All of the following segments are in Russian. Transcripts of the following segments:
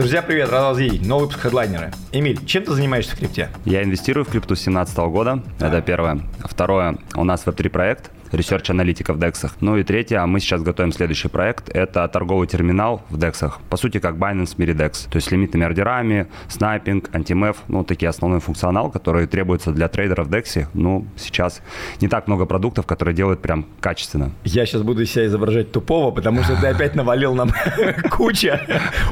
Друзья, привет, рад вас видеть. Новый выпуск хедлайнера. Эмиль, чем ты занимаешься в крипте? Я инвестирую в крипту с 2017 года. Это первое. Второе, у нас Web3 проект research аналитика в DEX. Ну и третье, а мы сейчас готовим следующий проект, это торговый терминал в DEX. По сути, как Binance в DEX. То есть с лимитными ордерами, снайпинг, антимеф, ну такие основной функционал, который требуется для трейдеров в DEX. Ну, сейчас не так много продуктов, которые делают прям качественно. Я сейчас буду себя изображать тупого, потому что ты опять навалил нам куча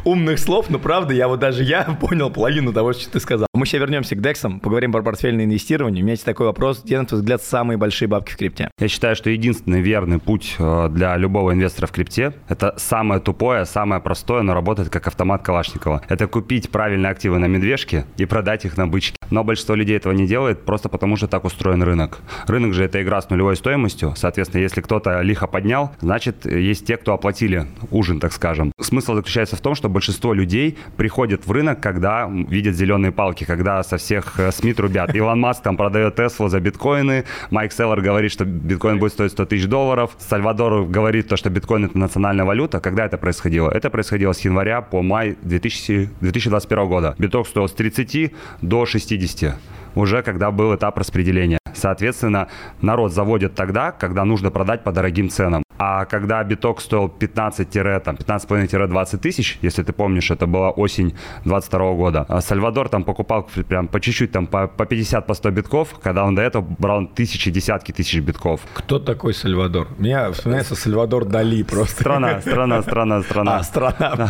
умных слов, но правда, я вот даже я понял половину того, что ты сказал. Мы сейчас вернемся к DEX, поговорим про портфельное инвестирование. У меня есть такой вопрос, где, на твой взгляд, самые большие бабки в крипте? Я считаю, что единственный верный путь э, для любого инвестора в крипте – это самое тупое, самое простое, но работает как автомат Калашникова. Это купить правильные активы на медвежке и продать их на бычке. Но большинство людей этого не делает просто потому, что так устроен рынок. Рынок же это игра с нулевой стоимостью. Соответственно, если кто-то лихо поднял, значит, есть те, кто оплатили ужин, так скажем. Смысл заключается в том, что большинство людей приходят в рынок, когда видят зеленые палки, когда со всех э, СМИ трубят. Илон Маск там продает Теслу за биткоины, Майкл Сейлор говорит, что биткоин будет стоить 100 тысяч долларов, Сальвадор говорит то, что биткоин это национальная валюта. Когда это происходило? Это происходило с января по май 2000, 2021 года. Биток стоил с 30 до 60 уже когда был этап распределения. Соответственно, народ заводит тогда, когда нужно продать по дорогим ценам. А когда биток стоил 15-15,5-20 тысяч, если ты помнишь, это была осень 22 года, а Сальвадор там покупал прям по чуть-чуть, там по, по 50, по 100 битков, когда он до этого брал тысячи, десятки тысяч битков. Кто такой Сальвадор? Меня вспоминается Сальвадор Дали просто. Страна, страна, страна, страна. А, страна.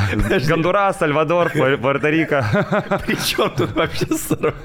Гондурас, Сальвадор, Пуэрто-Рико. При чем тут вообще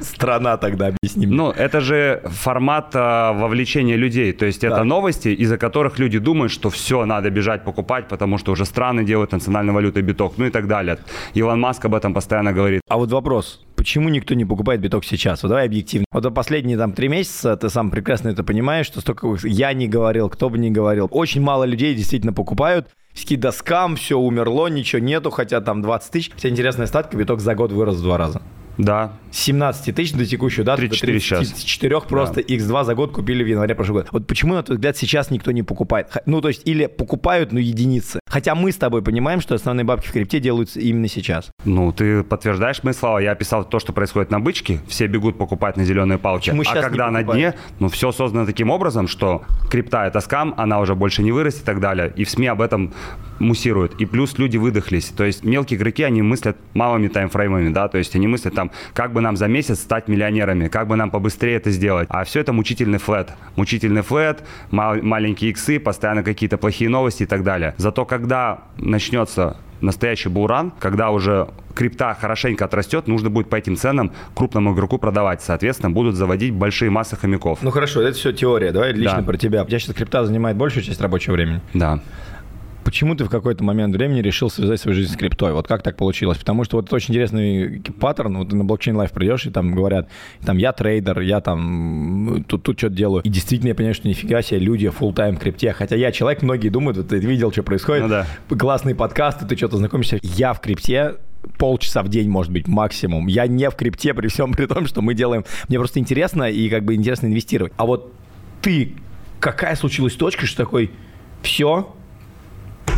страна тогда, объясни мне. Ну, это же формат а, вовлечения людей, то есть это новости, из-за которых люди думают, что все, надо бежать покупать, потому что уже страны делают национальной валютой биток, ну и так далее. Илон Маск об этом постоянно говорит. А вот вопрос, почему никто не покупает биток сейчас? Вот давай объективно. Вот за последние там три месяца ты сам прекрасно это понимаешь, что столько я не говорил, кто бы не говорил. Очень мало людей действительно покупают. Ски доскам, все умерло, ничего нету, хотя там 20 тысяч. Вся интересная статка, биток за год вырос в два раза. Да. 17 тысяч до текущего даты, 34 до 34 сейчас. просто да. X2 за год купили в январе прошлого года. Вот почему, на твой взгляд, сейчас никто не покупает? Ну, то есть, или покупают, но единицы. Хотя мы с тобой понимаем, что основные бабки в крипте делаются именно сейчас. Ну, ты подтверждаешь мои слова. Я описал то, что происходит на бычке. Все бегут покупать на зеленые палки. Почему а когда на дне, ну, все создано таким образом, что крипта это скам, она уже больше не вырастет и так далее. И в СМИ об этом муссируют. И плюс люди выдохлись. То есть мелкие игроки, они мыслят малыми таймфреймами, да, то есть они мыслят там, как бы нам за месяц стать миллионерами, как бы нам побыстрее это сделать. А все это мучительный флет. Мучительный флет, мал- маленькие иксы, постоянно какие-то плохие новости и так далее. Зато когда начнется настоящий буран, когда уже крипта хорошенько отрастет, нужно будет по этим ценам крупному игроку продавать. Соответственно, будут заводить большие массы хомяков. Ну хорошо, это все теория. Давай лично да. про тебя. У тебя сейчас крипта занимает большую часть рабочего времени. Да почему ты в какой-то момент времени решил связать свою жизнь с криптой? Вот как так получилось? Потому что вот это очень интересный паттерн. Вот ты на Blockchain Life придешь, и там говорят, там, я трейдер, я там тут, тут что-то делаю. И действительно я понимаю, что нифига себе, люди full-time в крипте. Хотя я человек, многие думают, вот ты видел, что происходит. Ну, да. Классный подкаст, ты что-то знакомишься. Я в крипте полчаса в день, может быть, максимум. Я не в крипте, при всем при том, что мы делаем... Мне просто интересно и как бы интересно инвестировать. А вот ты, какая случилась точка, что такой, все,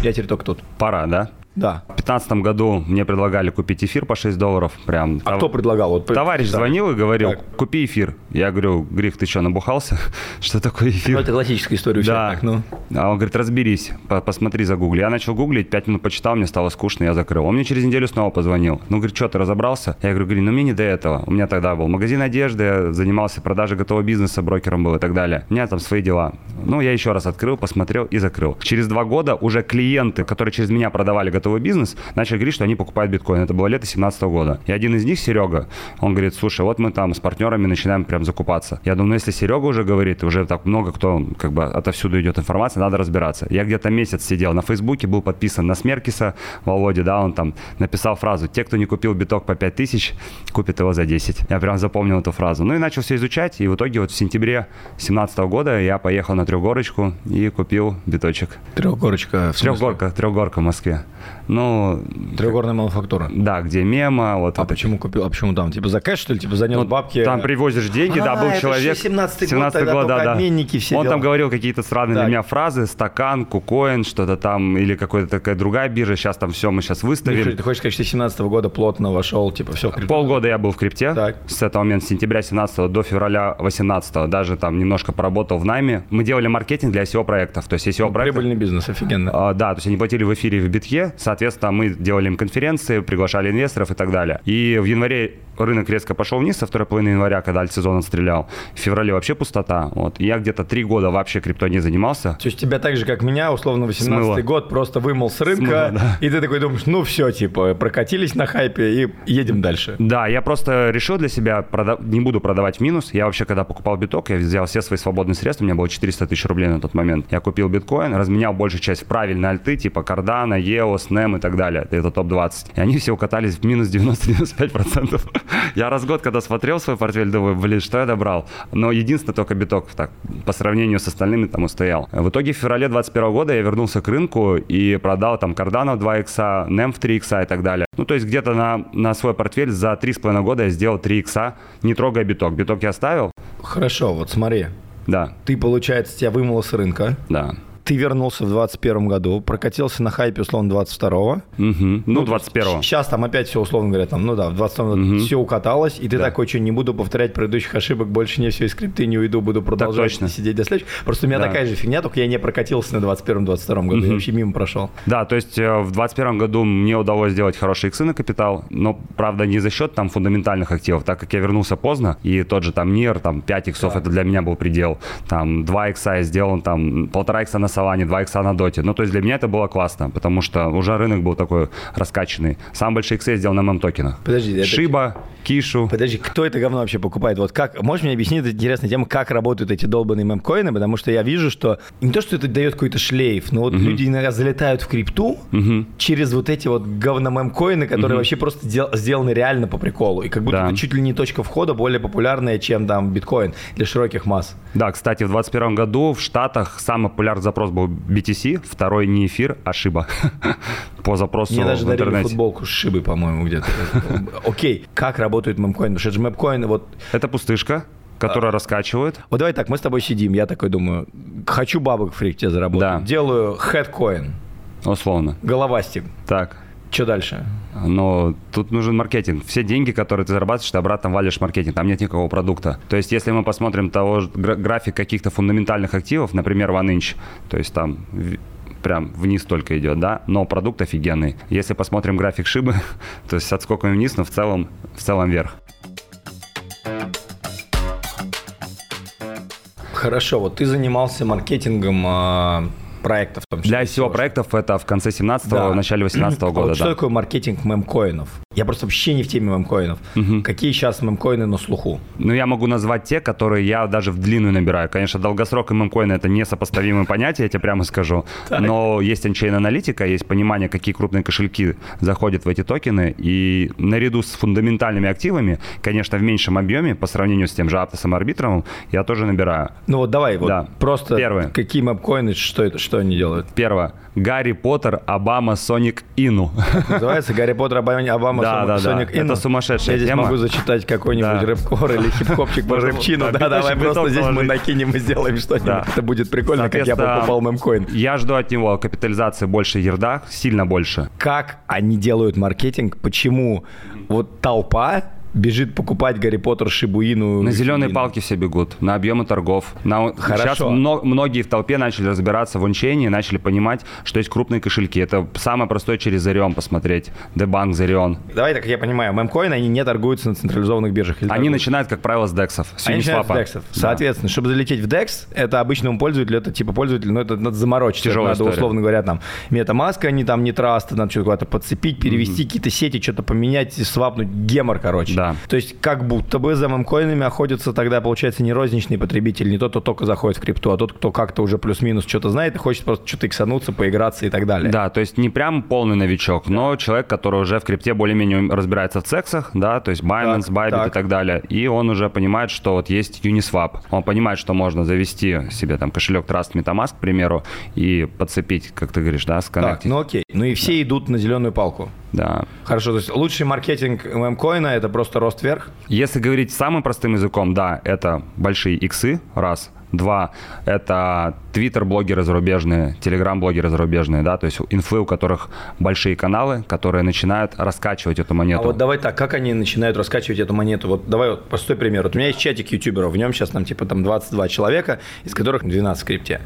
я теперь только тут. Пора, да? Да. В 2015 году мне предлагали купить эфир по 6 долларов. Прям. А Тов... кто предлагал? Вот... Товарищ да. звонил и говорил, так. купи эфир. Я говорю, Гриф, ты что, набухался? что такое эфир? Ну, это классическая история. Да. Так, ну. А он говорит, разберись, посмотри, загугли. Я начал гуглить, 5 минут почитал, мне стало скучно, я закрыл. Он мне через неделю снова позвонил. Ну, говорит, что, ты разобрался? Я говорю, ну мне не до этого. У меня тогда был магазин одежды, я занимался продажей готового бизнеса, брокером был и так далее. У меня там свои дела. Ну, я еще раз открыл, посмотрел и закрыл. Через два года уже клиенты, которые через меня продавали готовый бизнес, начали говорить, что они покупают биткоин. Это было лето 2017 года. И один из них, Серега, он говорит, слушай, вот мы там с партнерами начинаем прям закупаться. Я думаю, ну если Серега уже говорит, уже так много кто, как бы отовсюду идет информация, надо разбираться. Я где-то месяц сидел на Фейсбуке, был подписан на Смеркиса Володе, да, он там написал фразу, те, кто не купил биток по 5 тысяч, купит его за 10. Я прям запомнил эту фразу. Ну и начал все изучать, и в итоге вот в сентябре 2017 года я поехал на трехгорочку и купил биточек. Трехгорочка? Трехгорка, трехгорка в Москве. Ну, Треугольная мануфактура. да, где мема, вот. А вот почему купил? А почему там? Типа за кэш, что ли? Типа занес Ну, бабки? Там привозишь деньги, да, А, был это человек. еще 17-й год, тогда только обменники все Он дела. там говорил какие-то странные Так. для меня фразы, стакан, кукоин, что-то там, или какая-то такая другая биржа, сейчас там все мы сейчас Миша, выставим. Ты хочешь сказать, что с 17 года плотно вошел, типа, все в крипту? Полгода я был в крипте, Так. с этого момента, с сентября 17 до февраля 18 даже там немножко поработал в найме. Мы делали маркетинг для SEO проектов, то есть SEO проектов Прибыльный бизнес, офигенно. А, Да, то есть они платили в эфире в битке, соответственно, мы делали им конференции, приглашали инвесторов и так далее. И в январе рынок резко пошел вниз со второй половины января, когда альтсезон отстрелял. В феврале вообще пустота. Вот. И я где-то три года вообще крипто не занимался. То есть тебя так же, как меня, условно, 18 Смыло. год просто вымыл с рынка, Смыло, да. и ты такой думаешь, ну все, типа, прокатились на хайпе и едем дальше. Да, я просто решил для себя, прода- не буду продавать в минус. Я вообще, когда покупал биток, я взял все свои свободные средства, у меня было 400 тысяч рублей на тот момент. Я купил биткоин, разменял большую часть в правильные альты, типа Cardano, EOS, NEM и так далее. Это топ-20. И они все укатались в минус 90-95%. Я раз в год, когда смотрел свой портфель, думаю, блин, что я добрал? Но единственное, только биток так, по сравнению с остальными там устоял. В итоге в феврале 21 года я вернулся к рынку и продал там Cardano в 2 икса, NEM в 3 икса и так далее. Ну, то есть где-то на, на свой портфель за 3,5 года я сделал 3 икса, не трогая биток. Биток я оставил, Хорошо, вот смотри, да, ты, получается, тебя вымыло с рынка, да. Ты вернулся в 21 году, прокатился на хайпе, условно, 22 Мгм. Ну, 21 Сейчас там опять все, условно говоря, там, ну да, в 22 все укаталось, и ты Да. такой, что не буду повторять предыдущих ошибок, больше не все из скрипты не уйду, буду продолжать точно. сидеть до следующего. Просто у меня Да. такая же фигня, только я не прокатился на 21-22 году, я вообще мимо прошел. Да, то есть э, в 2021 году мне удалось сделать хорошие иксы на капитал, но, правда, не за счет там фундаментальных активов, так как я вернулся поздно, и тот же там НИР, там 5 иксов, это для меня был предел, там 2 икса я сделал, там полтора икса на Солане, 2 икса на Доте, ну, то есть для меня это было классно, потому что уже рынок был такой раскачанный. Самые большие иксы я сделал на мем-токенах. Подожди, это- Шиба, Кишу. Подожди, кто это говно вообще покупает? Вот как, можешь мне объяснить, это интересная тема, как работают эти долбанные мемкоины, потому что я вижу, что не то, что это дает какой-то шлейф, но вот люди иногда залетают в крипту через вот эти вот говно-мемкоины, которые вообще просто дел- сделаны реально по приколу, и как будто Да. это чуть ли не точка входа более популярная, чем там биткоин для широких масс. Да, кстати, в 2021 году в Штатах самый популярный запрос был BTC, второй не эфир, а Шиба. По запросу Мне даже в дарили интернете. футболку с шибой, по-моему, где-то. Окей, как работает мемкоин? Потому что это же мемкоин, вот Это пустышка, которая раскачивает. Вот давай так, мы с тобой сидим, я такой думаю, хочу бабок в фрикте заработать. Да. Делаю хедкоин, Условно. головастик. Так. Что дальше? Но тут нужен маркетинг. Все деньги, которые ты зарабатываешь, ты обратно валишь маркетинг. Там нет никакого продукта. То есть, если мы посмотрим того график каких-то фундаментальных активов, например, OneInch, то есть там прям вниз только идет, да, но продукт офигенный. Если посмотрим график шибы, то есть с отскоками вниз, но в целом, в целом вверх. Хорошо, вот ты занимался маркетингом а, проектов. числе. Для SEO проектов это в конце 17-го, Да. начале 18 А года, вот что да. такое маркетинг мемкоинов? Я просто вообще не в теме мемкоинов. Какие сейчас мемкоины на слуху? Ну, я могу назвать те, которые я даже в длинную набираю. Конечно, долгосрок и мемкоин это несопоставимые понятия, я тебе прямо скажу. Но есть ончейн аналитика, есть понимание, какие крупные кошельки заходят в эти токены. И наряду с фундаментальными активами, конечно, в меньшем объеме по сравнению с тем же Аптосом Арбитровым, я тоже набираю. Ну вот давай, вот Да. просто Первое. какие мемкоины, что это, что они делают? Первое. Гарри Поттер, Обама, Соник, Ину. Называется Гарри Поттер, Обама, Да, Соник- да. Соник Это Инна. сумасшая Я здесь тема. могу зачитать какой-нибудь Да. рэп-кор или хип-хопчик по рэпчину. да, Да, давай просто здесь мы накинем и сделаем что-нибудь. Это будет прикольно, как я покупал мемкоин. Я жду от него капитализации больше ерда, сильно больше. Как они делают маркетинг? Почему вот толпа бежит покупать Гарри Поттер, Шибуину? На зеленые палки все бегут, на объемы торгов. На... Хорошо. Сейчас мно- многие в толпе начали разбираться в ончейне, начали понимать, что есть крупные кошельки. Это самое простое через Зарион посмотреть. Дебанк, Зарион. Давай так я понимаю, мемкоины, они не торгуются на централизованных биржах. Они торгуются? начинают, как правило, с дексов. с Они начинают с дексов. Да. Соответственно, чтобы залететь в DEX, это обычному пользователю, это типа пользователь, ну это надо заморочиться. Это Тяжелая надо, история. условно говоря, там, метамаска, они там не траста, надо что-то куда-то подцепить, перевести какие-то сети, что-то поменять, свапнуть, гемор, короче. Да. Да. То есть как будто бы за мемкоинами охотятся тогда, получается, не розничный потребитель, не тот, кто только заходит в крипту, а тот, кто как-то уже плюс-минус что-то знает и хочет просто что-то иксануться, поиграться и так далее. Да, то есть не прям полный новичок, но человек, который уже в крипте более-менее разбирается в цексах, да, то есть Binance, Так, Bybit так. и так далее, и он уже понимает, что вот есть Uniswap. Он понимает, что можно завести себе там кошелек Trust MetaMask, к примеру, и подцепить, как ты говоришь, да, Так, сконнектить. ну окей. Ну и все идут на зеленую палку. Да. Хорошо, то есть лучший маркетинг мемкоина это просто рост вверх. Если говорить самым простым языком, да, это большие иксы, раз. Два, это твиттер-блогеры зарубежные, телеграм-блогеры зарубежные, да, то есть инфлы, у которых большие каналы, которые начинают раскачивать эту А монету. вот давай так, как они начинают раскачивать эту монету? Вот давай вот простой пример. Вот у меня есть чатик ютуберов, в нем сейчас там типа там 22 человека, из которых 12 в крипте.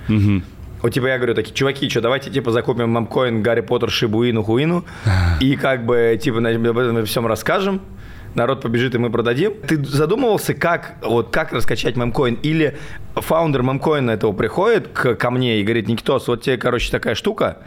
Вот типа я говорю, такие, чуваки, что, давайте типа закупим мамкоин, Гарри Поттер, Шибуину, Хуину, и как бы типа на- об этом всем расскажем, народ побежит, и мы продадим. Ты задумывался, как, вот, как раскачать мемкоин? Или фаундер мемкоина этого приходит к, ко мне и говорит, Никитос, вот тебе, короче, такая штука,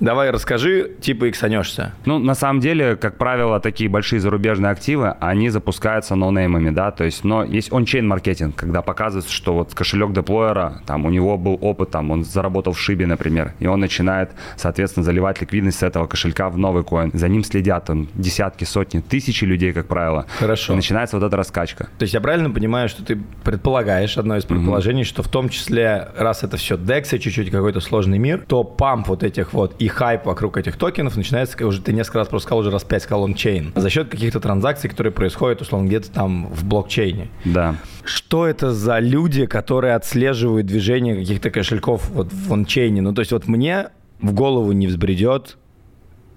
давай расскажи, типа иксанешься. Ну, на самом деле, как правило, такие большие зарубежные активы, они запускаются ноунеймами, да, то есть, но есть он-чейн маркетинг, когда показывается, что вот кошелек деплойера, там, у него был опыт, там, он заработал в Шибе, например, и он начинает, соответственно, заливать ликвидность с этого кошелька в новый коин. За ним следят там десятки, сотни, тысячи людей, как правило. Хорошо. И начинается вот эта раскачка. То есть я правильно понимаю, что ты предполагаешь, одно из предположений, что в том числе, раз это все дексы, чуть-чуть какой-то сложный мир, то памп вот этих вот и хайп вокруг этих токенов начинается, как уже ты несколько раз просто сказал, уже раз пять сказал он чейн, за счет каких-то транзакций, которые происходят, условно, где-то там в блокчейне. Да. Что это за люди, которые отслеживают движение каких-то кошельков вот в ончейне? Ну, то есть вот мне в голову не взбредет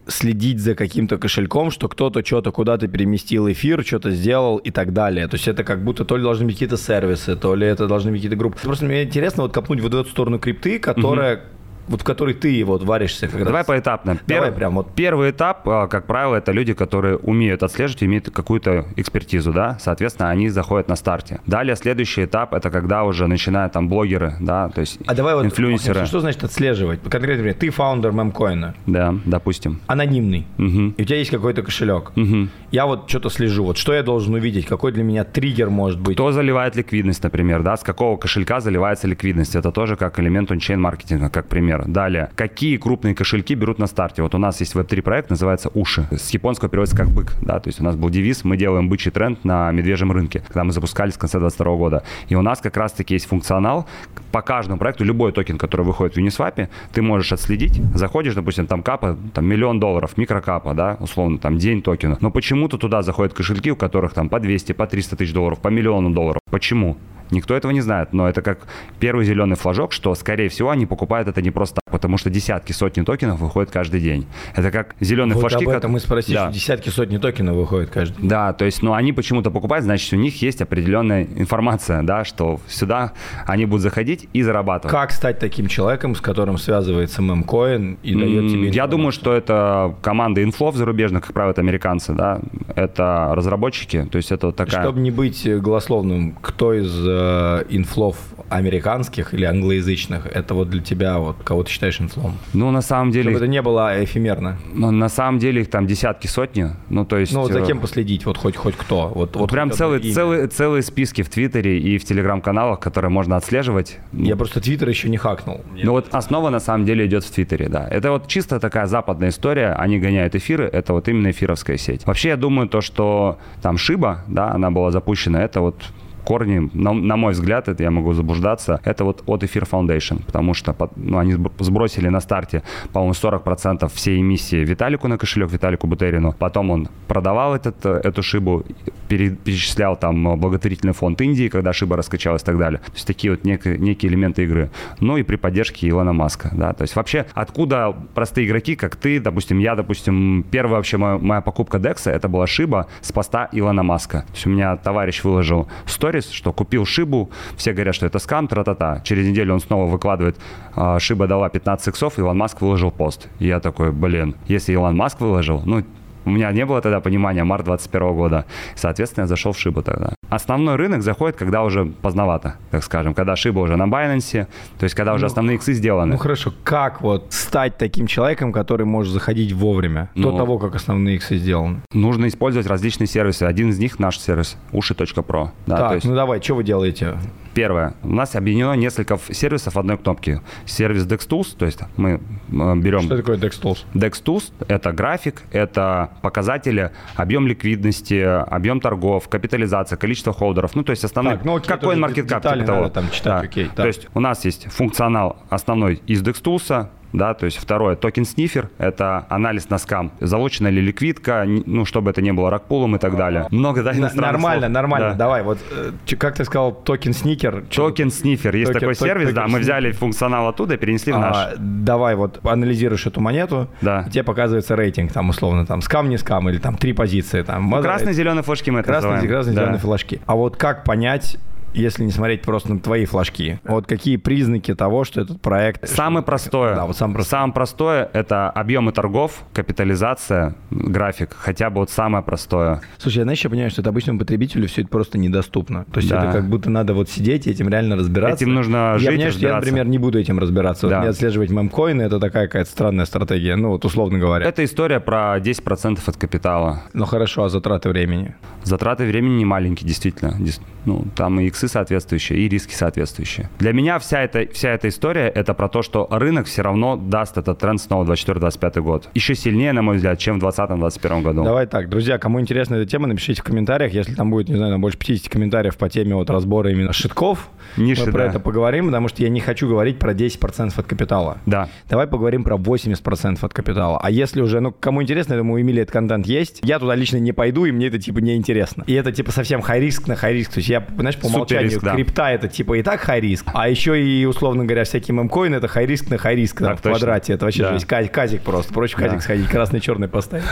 следить за каким-то кошельком, что кто-то что-то куда-то переместил эфир, что-то сделал и так далее. То есть это как будто то ли должны быть какие-то сервисы, то ли это должны быть какие-то группы. Просто мне интересно вот копнуть вот в эту сторону крипты, которая вот в которой ты вот варишься как Давай раз. поэтапно. Давай прям вот. Первый этап, а, как правило, это люди, которые умеют отслеживать, имеют какую-то экспертизу, да, соответственно, они заходят на старте. Далее следующий этап, это когда уже начинают там блогеры, да, то есть А давай вот инфлюенсеры, что значит отслеживать? Конкретно, ты фаундер мемкоина, да, допустим. анонимный, Мгм. и у тебя есть какой-то кошелек. Мгм. Я вот что-то слежу. Вот что я должен увидеть? Какой для меня триггер может быть? Кто заливает ликвидность, например, да, с какого кошелька заливается ликвидность, это тоже как элемент ончейн маркетинга, как пример. Далее, какие крупные кошельки берут на старте? Вот у нас есть веб-3 проект, называется «Уши». С японского переводится как «бык», да, то есть у нас был девиз «Мы делаем бычий тренд на медвежьем рынке», когда мы запускались в конце 2022 года. И у нас как раз-таки есть функционал по каждому проекту, любой токен, который выходит в Uniswap, ты можешь отследить, заходишь, допустим, там капа, там миллион долларов, микрокапа, да, условно, там день токена, но почему-то туда заходят кошельки, у которых там по 200, по 300 тысяч долларов, по миллиону долларов. Почему? Никто этого не знает, но это как первый зеленый флажок, что, скорее всего, они покупают это не просто так, потому что десятки, сотни токенов выходят каждый день. Это как зеленые Вот флажки. об этом мы спросили, Да. что десятки, сотни токенов выходит каждый день. Да, то есть, ну, они почему-то покупают, значит, у них есть определенная информация, да, что сюда они будут заходить и зарабатывать. Как стать таким человеком, с которым связывается мемкоин и дает тебе Я думаю, информацию? что это команда инфлов зарубежных, как правило, это американцы, да, это разработчики, то есть это такая... Чтобы не быть э, голословным, кто из э, инфлов американских или англоязычных, это вот для тебя, вот кого ты считаешь инфлом? Ну, на самом деле, Чтобы это не было эфемерно. ну, на самом деле их там десятки, сотни, ну, то есть... Ну, вот за э, кем последить, вот хоть хоть кто. Вот, вот Прям целый, имя. целый, целые списки в Твиттере и в Телеграм-каналах, которые можно отслеживать. Я просто Твиттер еще не хакнул. Ну вот основа на самом деле идет в Твиттере, да. Это вот чисто такая западная история, они гоняют эфиры, это вот именно эфировская сеть. Вообще я думаю то, что там Шиба, да, она была запущена, это вот корни, на, на мой взгляд, это я могу заблуждаться, это вот от Эфир Foundation, потому что ну, они сб- сбросили на старте, по-моему, 40% всей эмиссии Виталику на кошелек, Виталику Бутерину. Потом он продавал этот, э, эту шибу, пере- перечислял там э, благотворительный фонд Индии, когда шиба раскачалась и так далее. То есть такие вот нек- некие элементы игры. Ну и при поддержке Илона Маска, да. То есть вообще откуда простые игроки, как ты, допустим, я, допустим, первая вообще моя, моя покупка Декса, это была шиба с поста Илона Маска. То есть у меня товарищ выложил сторис, что купил шибу, все говорят, что это скам, тра-та-та. Через неделю он снова выкладывает, а, шиба дала 15 иксов, Илон Маск выложил пост. И я такой, блин, если Илон Маск выложил, ну, у меня не было тогда понимания, март 21 года. Соответственно, я зашел в шибу тогда. Основной рынок заходит, когда уже поздновато, так скажем, когда шиба уже на Binance, то есть когда уже Ну, основные иксы сделаны. Ну хорошо, как вот стать таким человеком, который может заходить вовремя, до Ну. того, как основные иксы сделаны? Нужно использовать различные сервисы. Один из них наш сервис уши.про. Да, так, есть ну давай, что вы делаете? Первое. У нас объединено несколько сервисов одной кнопке. Сервис DexTools, то есть мы э, берем Что такое DexTools? DexTools – это график, это показатели, объем ликвидности, объем торгов, капитализация, количество холдеров. Ну, то есть основные, Так, ну окей, как тоже CoinMarketCap, детали типа того. надо там читать, окей, То так. есть у нас есть функционал основной из DexTools, да, то есть второе, Token Sniffer, это анализ на скам, залочена ли ликвидка, ну, чтобы это не было rug pull ом и так далее. Много, да, иностранных Нормально, слов. нормально. Да. Давай, вот э, как ты сказал, Token Sniffer. Token Sniffer, есть Token- такой ток- сервис, да, токен мы Sniffer. взяли функционал оттуда и перенесли в наш. А, давай, вот анализируешь эту монету, Да. тебе показывается рейтинг, там, условно, там, скам, не скам, или там три позиции. Там, Ну, красные, зеленые флажки мы это красные, называем. красные, Да. зеленые флажки. А вот как понять, если не смотреть просто на твои флажки, вот какие признаки того, что этот проект... Самое простое. Да, вот самое простое. Самое простое – это объемы торгов, капитализация, график. Хотя бы вот самое простое. Слушай, я, знаешь, я понимаю, что это обычному потребителю все это просто недоступно. То есть Да. это как будто надо вот сидеть и этим реально разбираться. Этим нужно я жить, понимаю, что я, например, не буду этим разбираться. Вот Да. мне отслеживать мемкоины – это такая какая-то странная стратегия, ну вот условно говоря. Это история про 10% от капитала. Ну хорошо, а затраты времени? Затраты времени не маленькие, действительно. Ну, там и иксы соответствующие, и риски соответствующие. Для меня вся эта, вся эта история – это про то, что рынок все равно даст этот тренд снова 24-25 год. Еще сильнее, на мой взгляд, чем в 2020-2021 году. Давай так, друзья, кому интересна эта тема, напишите в комментариях, если там будет, не знаю, больше 50 комментариев по теме вот разбора именно шиткоинов, Ниши, мы про да. это поговорим, потому что я не хочу говорить про 10% от капитала. Да. Давай поговорим про 80% от капитала. А если уже, ну, кому интересно, я думаю, у Эмили этот контент есть, я туда лично не пойду, и мне это, типа, не интересно. И это, типа, совсем high-risk на high-risk. То есть я, знаешь, по умолчанию, Супер-риск, да. крипта это, типа, и так high-risk, а еще и, условно говоря, всякие мемкоины это high-risk на high-risk там, в точно. квадрате. Это вообще Да. жесть. Казик, просто. Проще в казик Да. сходить, красный-черный поставить.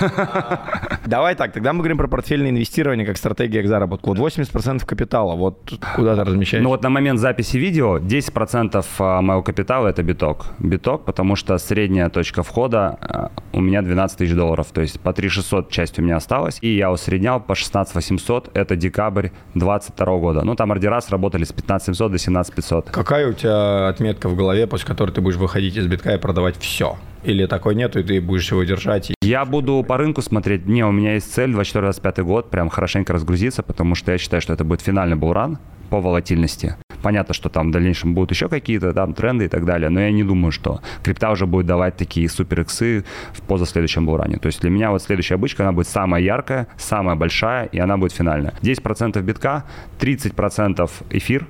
Давай так, тогда мы говорим про портфельное инвестирование как стратегия к заработку. Вот 80% капитала, вот куда ты размещаешь? Ну вот на момент записи видео 10% а, моего капитала это биток. Биток, потому что средняя точка входа а, у меня 12 тысяч долларов. То есть по 3600 часть у меня осталась. И я усреднял по 16 800. Это декабрь 22 года. Ну там ордера сработали с 15 700 до 17 500. Какая у тебя отметка в голове, после которой ты будешь выходить из битка и продавать все? Или такой нету, и ты будешь его держать? и- Я буду по рынку смотреть. Не, у меня есть цель 24-25 год, прям хорошенько разгрузиться, потому что я считаю, что это будет финальный булран по волатильности. Понятно, что там в дальнейшем будут еще какие-то там тренды и так далее, но я не думаю, что крипта уже будет давать такие супер иксы в позаследующем булране. То есть для меня вот следующая бычка, она будет самая яркая, самая большая, и она будет финальная. 10% битка, 30% эфир,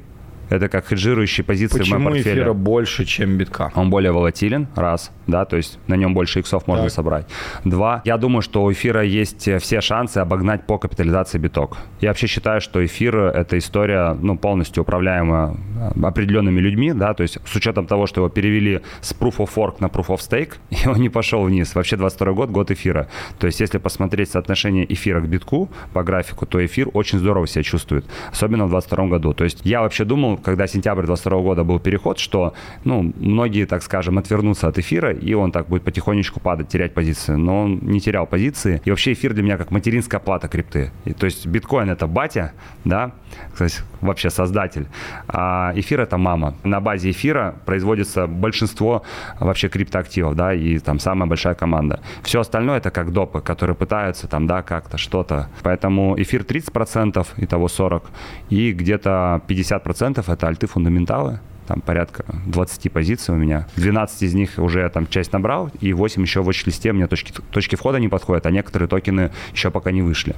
это как хеджирующие позиции в моем Почему портфеле. эфира больше, чем битка? Он более волатилен, раз, да, то есть на нем больше иксов можно Так. собрать. Два, я думаю, что у эфира есть э, все шансы обогнать по капитализации биток. Я вообще считаю, что эфир – это история, ну, полностью управляемая э, определенными людьми, да, то есть с учетом того, что его перевели с Proof of Work на Proof of Stake, и он не пошел вниз. Вообще 22 год – год эфира. То есть если посмотреть соотношение эфира к битку по графику, то эфир очень здорово себя чувствует, особенно в 22 году. То есть я вообще думал, когда сентябрь 22 года был переход, что, ну, многие, так скажем, отвернутся от эфира, и он так будет потихонечку падать, терять позиции. Но он не терял позиции. И вообще эфир для меня как материнская плата крипты. И, то есть биткоин это батя, да, кстати, вообще создатель. А эфир это мама. На базе эфира производится большинство вообще криптоактивов, да, и там самая большая команда. Все остальное это как допы, которые пытаются там, да, как-то что-то. Поэтому эфир 30%, итого 40, и где-то 50% это альты фундаменталы там порядка 20 позиций у меня. 12 из них уже там часть набрал, и 8 еще в watch-листе. Мне точки, точки входа не подходят, а некоторые токены еще пока не вышли.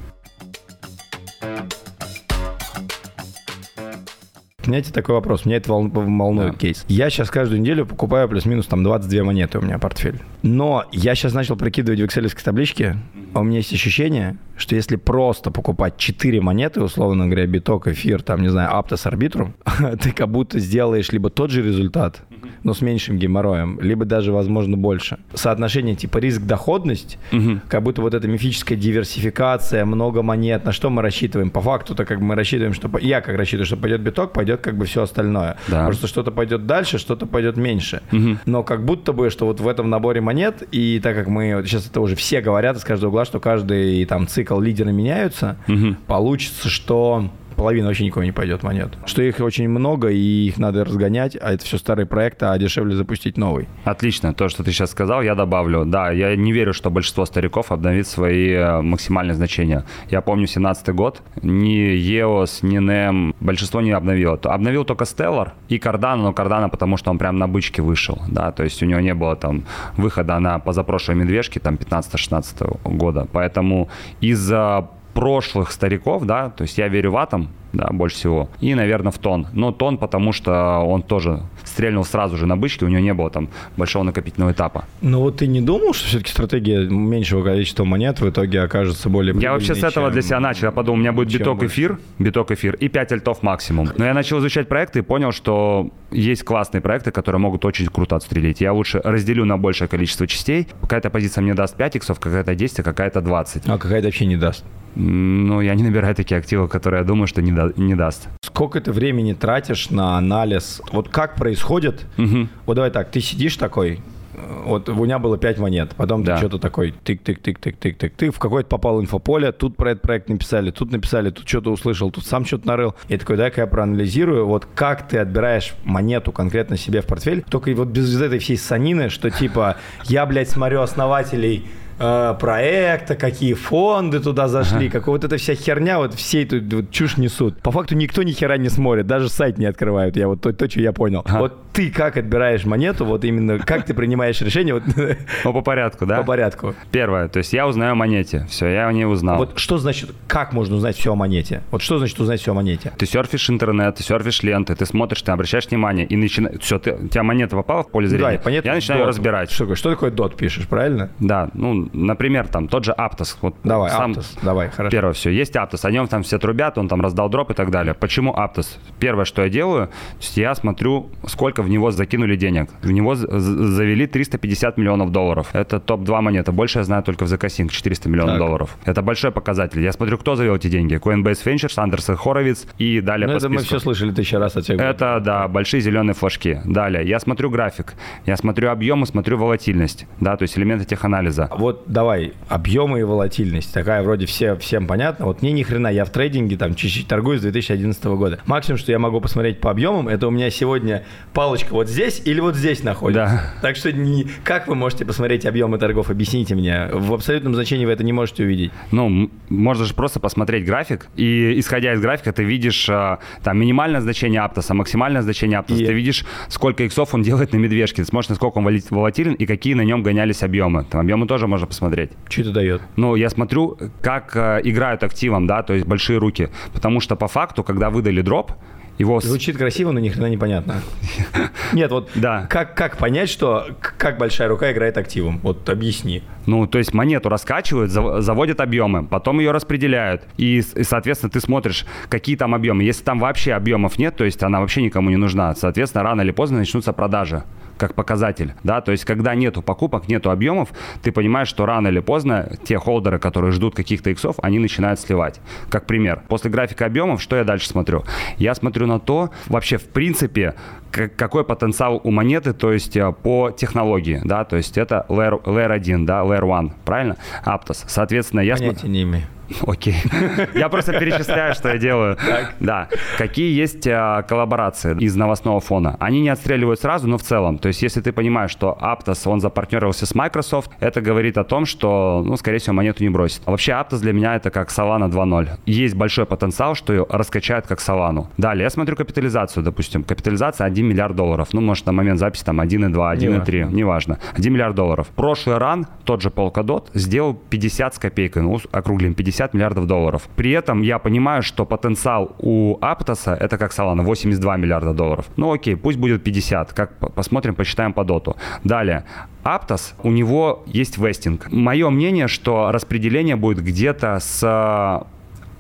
Знаете, такой вопрос. Меня это волн- волнует Да. кейс. Я сейчас каждую неделю покупаю плюс-минус там 22 монеты у меня портфель. Но я сейчас начал прикидывать в excel табличке, а у меня есть ощущение, что если просто покупать 4 монеты, условно говоря, биток, эфир, там, не знаю, Aptos, Arbitrum, ты как будто сделаешь либо тот же результат, но с меньшим геморроем, либо даже, возможно, больше. Соотношение типа риск-доходность, угу. как будто вот эта мифическая диверсификация, много монет, на что мы рассчитываем? По факту-то как мы рассчитываем, что... Я как рассчитываю, что пойдет биток, пойдет как бы все остальное. Да. Просто что-то пойдет дальше, что-то пойдет меньше. Угу. Но как будто бы, что вот в этом наборе монет, и так как мы... Вот сейчас это уже все говорят из каждого угла, что каждый там цикл лидеры меняются, угу. получится, что половина вообще никого не пойдет монет. Что их очень много, и их надо разгонять, а это все старые проекты, а дешевле запустить новый. Отлично. То, что ты сейчас сказал, я добавлю. Да, я не верю, что большинство стариков обновит свои э, максимальные значения. Я помню 17 год, ни EOS, ни NEM, большинство не обновило. Обновил только Stellar и Cardano, но Cardano, потому что он прям на бычке вышел, да, то есть у него не было там выхода на позапрошлой медвежке, там 15-16 года. Поэтому из-за прошлых стариков, да, то есть я верю в атом, да, больше всего. И, наверное, в тон. Но тон, потому что он тоже стрельнул сразу же на бычке, у него не было там большого накопительного этапа. Но вот ты не думал, что все-таки стратегия меньшего количества монет в итоге окажется более Я вообще с этого чем... для себя начал. Я подумал, у меня будет биток эфир, биток эфир и 5 альтов максимум. Но я начал изучать проекты и понял, что есть классные проекты, которые могут очень круто отстрелить. Я лучше разделю на большее количество частей. Какая-то позиция мне даст 5 иксов, какая-то 10, а какая-то 20. А какая-то вообще не даст. Ну, я не набираю такие активы, которые я думаю, что не, да, не даст. Сколько ты времени тратишь на анализ? Вот как происходит? Угу. Вот давай так, ты сидишь такой, вот у меня было 5 монет, потом да. ты что-то такой тык-тык-тык-тык-тык-тык, ты в какое-то попал инфополе, тут про этот проект написали, тут написали, тут что-то услышал, тут сам что-то нарыл. Я такой, дай-ка я проанализирую, вот как ты отбираешь монету конкретно себе в портфель, только вот без этой всей санины, что типа я, блядь, смотрю основателей э, проекта, какие фонды туда зашли, ага. как вот эта вся херня, вот все эту вот, чушь несут. По факту никто ни хера не смотрит, даже сайт не открывают. Я вот то, то что я понял. Ага. Вот ты как отбираешь монету, вот именно как ты принимаешь решение? Вот, ну, по порядку, да? По порядку. Первое, то есть я узнаю о монете. Все, я о ней узнал. Вот что значит, как можно узнать все о монете? Вот что значит узнать все о монете? Ты серфишь интернет, ты серфишь ленты, ты смотришь, ты обращаешь внимание и начинаешь... Все, ты, у тебя монета попала в поле зрения? Да, понятно. Я начинаю DOT. разбирать. Что, что такое DOT пишешь, правильно? Да, ну, например, там тот же Aptos. Вот давай, сам... Aptos, давай, хорошо. Первое, все, есть Aptos, о нем там все трубят, он там раздал дроп и так далее. Почему Aptos? Первое, что я делаю, я смотрю, сколько в него закинули денег. В него завели 350 миллионов долларов. Это топ-2 монета. Больше я знаю только в Закасинг, 400 миллионов так. долларов. Это большой показатель. Я смотрю, кто завел эти деньги. Coinbase Ventures, Андерсон Хоровиц и далее ну, по это списку. мы все слышали тысячу раз от всех. Это, да, большие зеленые флажки. Далее, я смотрю график, я смотрю объемы, смотрю волатильность, да, то есть элементы теханализа. Вот давай, объемы и волатильность. Такая вроде все, всем понятно. Вот мне ни хрена, я в трейдинге там чуть-чуть торгую с 2011 года. Максимум, что я могу посмотреть по объемам, это у меня сегодня палочка вот здесь или вот здесь находится. Да. Так что не, как вы можете посмотреть объемы торгов? Объясните мне. В абсолютном значении вы это не можете увидеть. Ну, можно же просто посмотреть график, и исходя из графика ты видишь а, там минимальное значение Аптоса, максимальное значение Аптоса. И... Ты видишь, сколько иксов он делает на медвежке. Ты смотришь, насколько он волатилен и какие на нем гонялись объемы. Там объемы тоже можно посмотреть. Что это дает? Ну, я смотрю, как э, играют активом, да, то есть большие руки. Потому что по факту, когда выдали дроп, его... Звучит красиво, но ни хрена непонятно. Нет, вот да. как, как понять, что как большая рука играет активом? Вот объясни. Ну, то есть монету раскачивают, заводят объемы, потом ее распределяют. И, соответственно, ты смотришь, какие там объемы. Если там вообще объемов нет, то есть она вообще никому не нужна, соответственно, рано или поздно начнутся продажи как показатель, да, то есть когда нету покупок, нету объемов, ты понимаешь, что рано или поздно те холдеры, которые ждут каких-то иксов, они начинают сливать. Как пример, после графика объемов, что я дальше смотрю? Я смотрю на то, вообще в принципе, какой потенциал у монеты, то есть э, по технологии, да, то есть это Layer, layer 1, да, Layer 1, правильно? Aptos. Соответственно, я смотрю... не имею. Окей. Я просто перечисляю, что я делаю. Да. Какие есть а, коллаборации из новостного фона? Они не отстреливают сразу, но в целом. То есть, если ты понимаешь, что Aptos, он запартнерился с Microsoft, это говорит о том, что, ну, скорее всего, монету не бросит. А вообще, Aptos для меня это как Solana 2.0. Есть большой потенциал, что ее раскачают как Solana. Далее, я смотрю капитализацию, допустим. Капитализация 1 миллиард долларов. Ну, может, на момент записи там 1,2, 1,3, неважно. 1 миллиард долларов. Прошлый ран, тот же Polkadot, сделал 50 с копейкой, ну, округлим, 50 50 миллиардов долларов. При этом я понимаю, что потенциал у Аптоса, это как Solana, 82 миллиарда долларов. Ну окей, пусть будет 50, как посмотрим, посчитаем по доту. Далее, Аптос, у него есть вестинг. Мое мнение, что распределение будет где-то с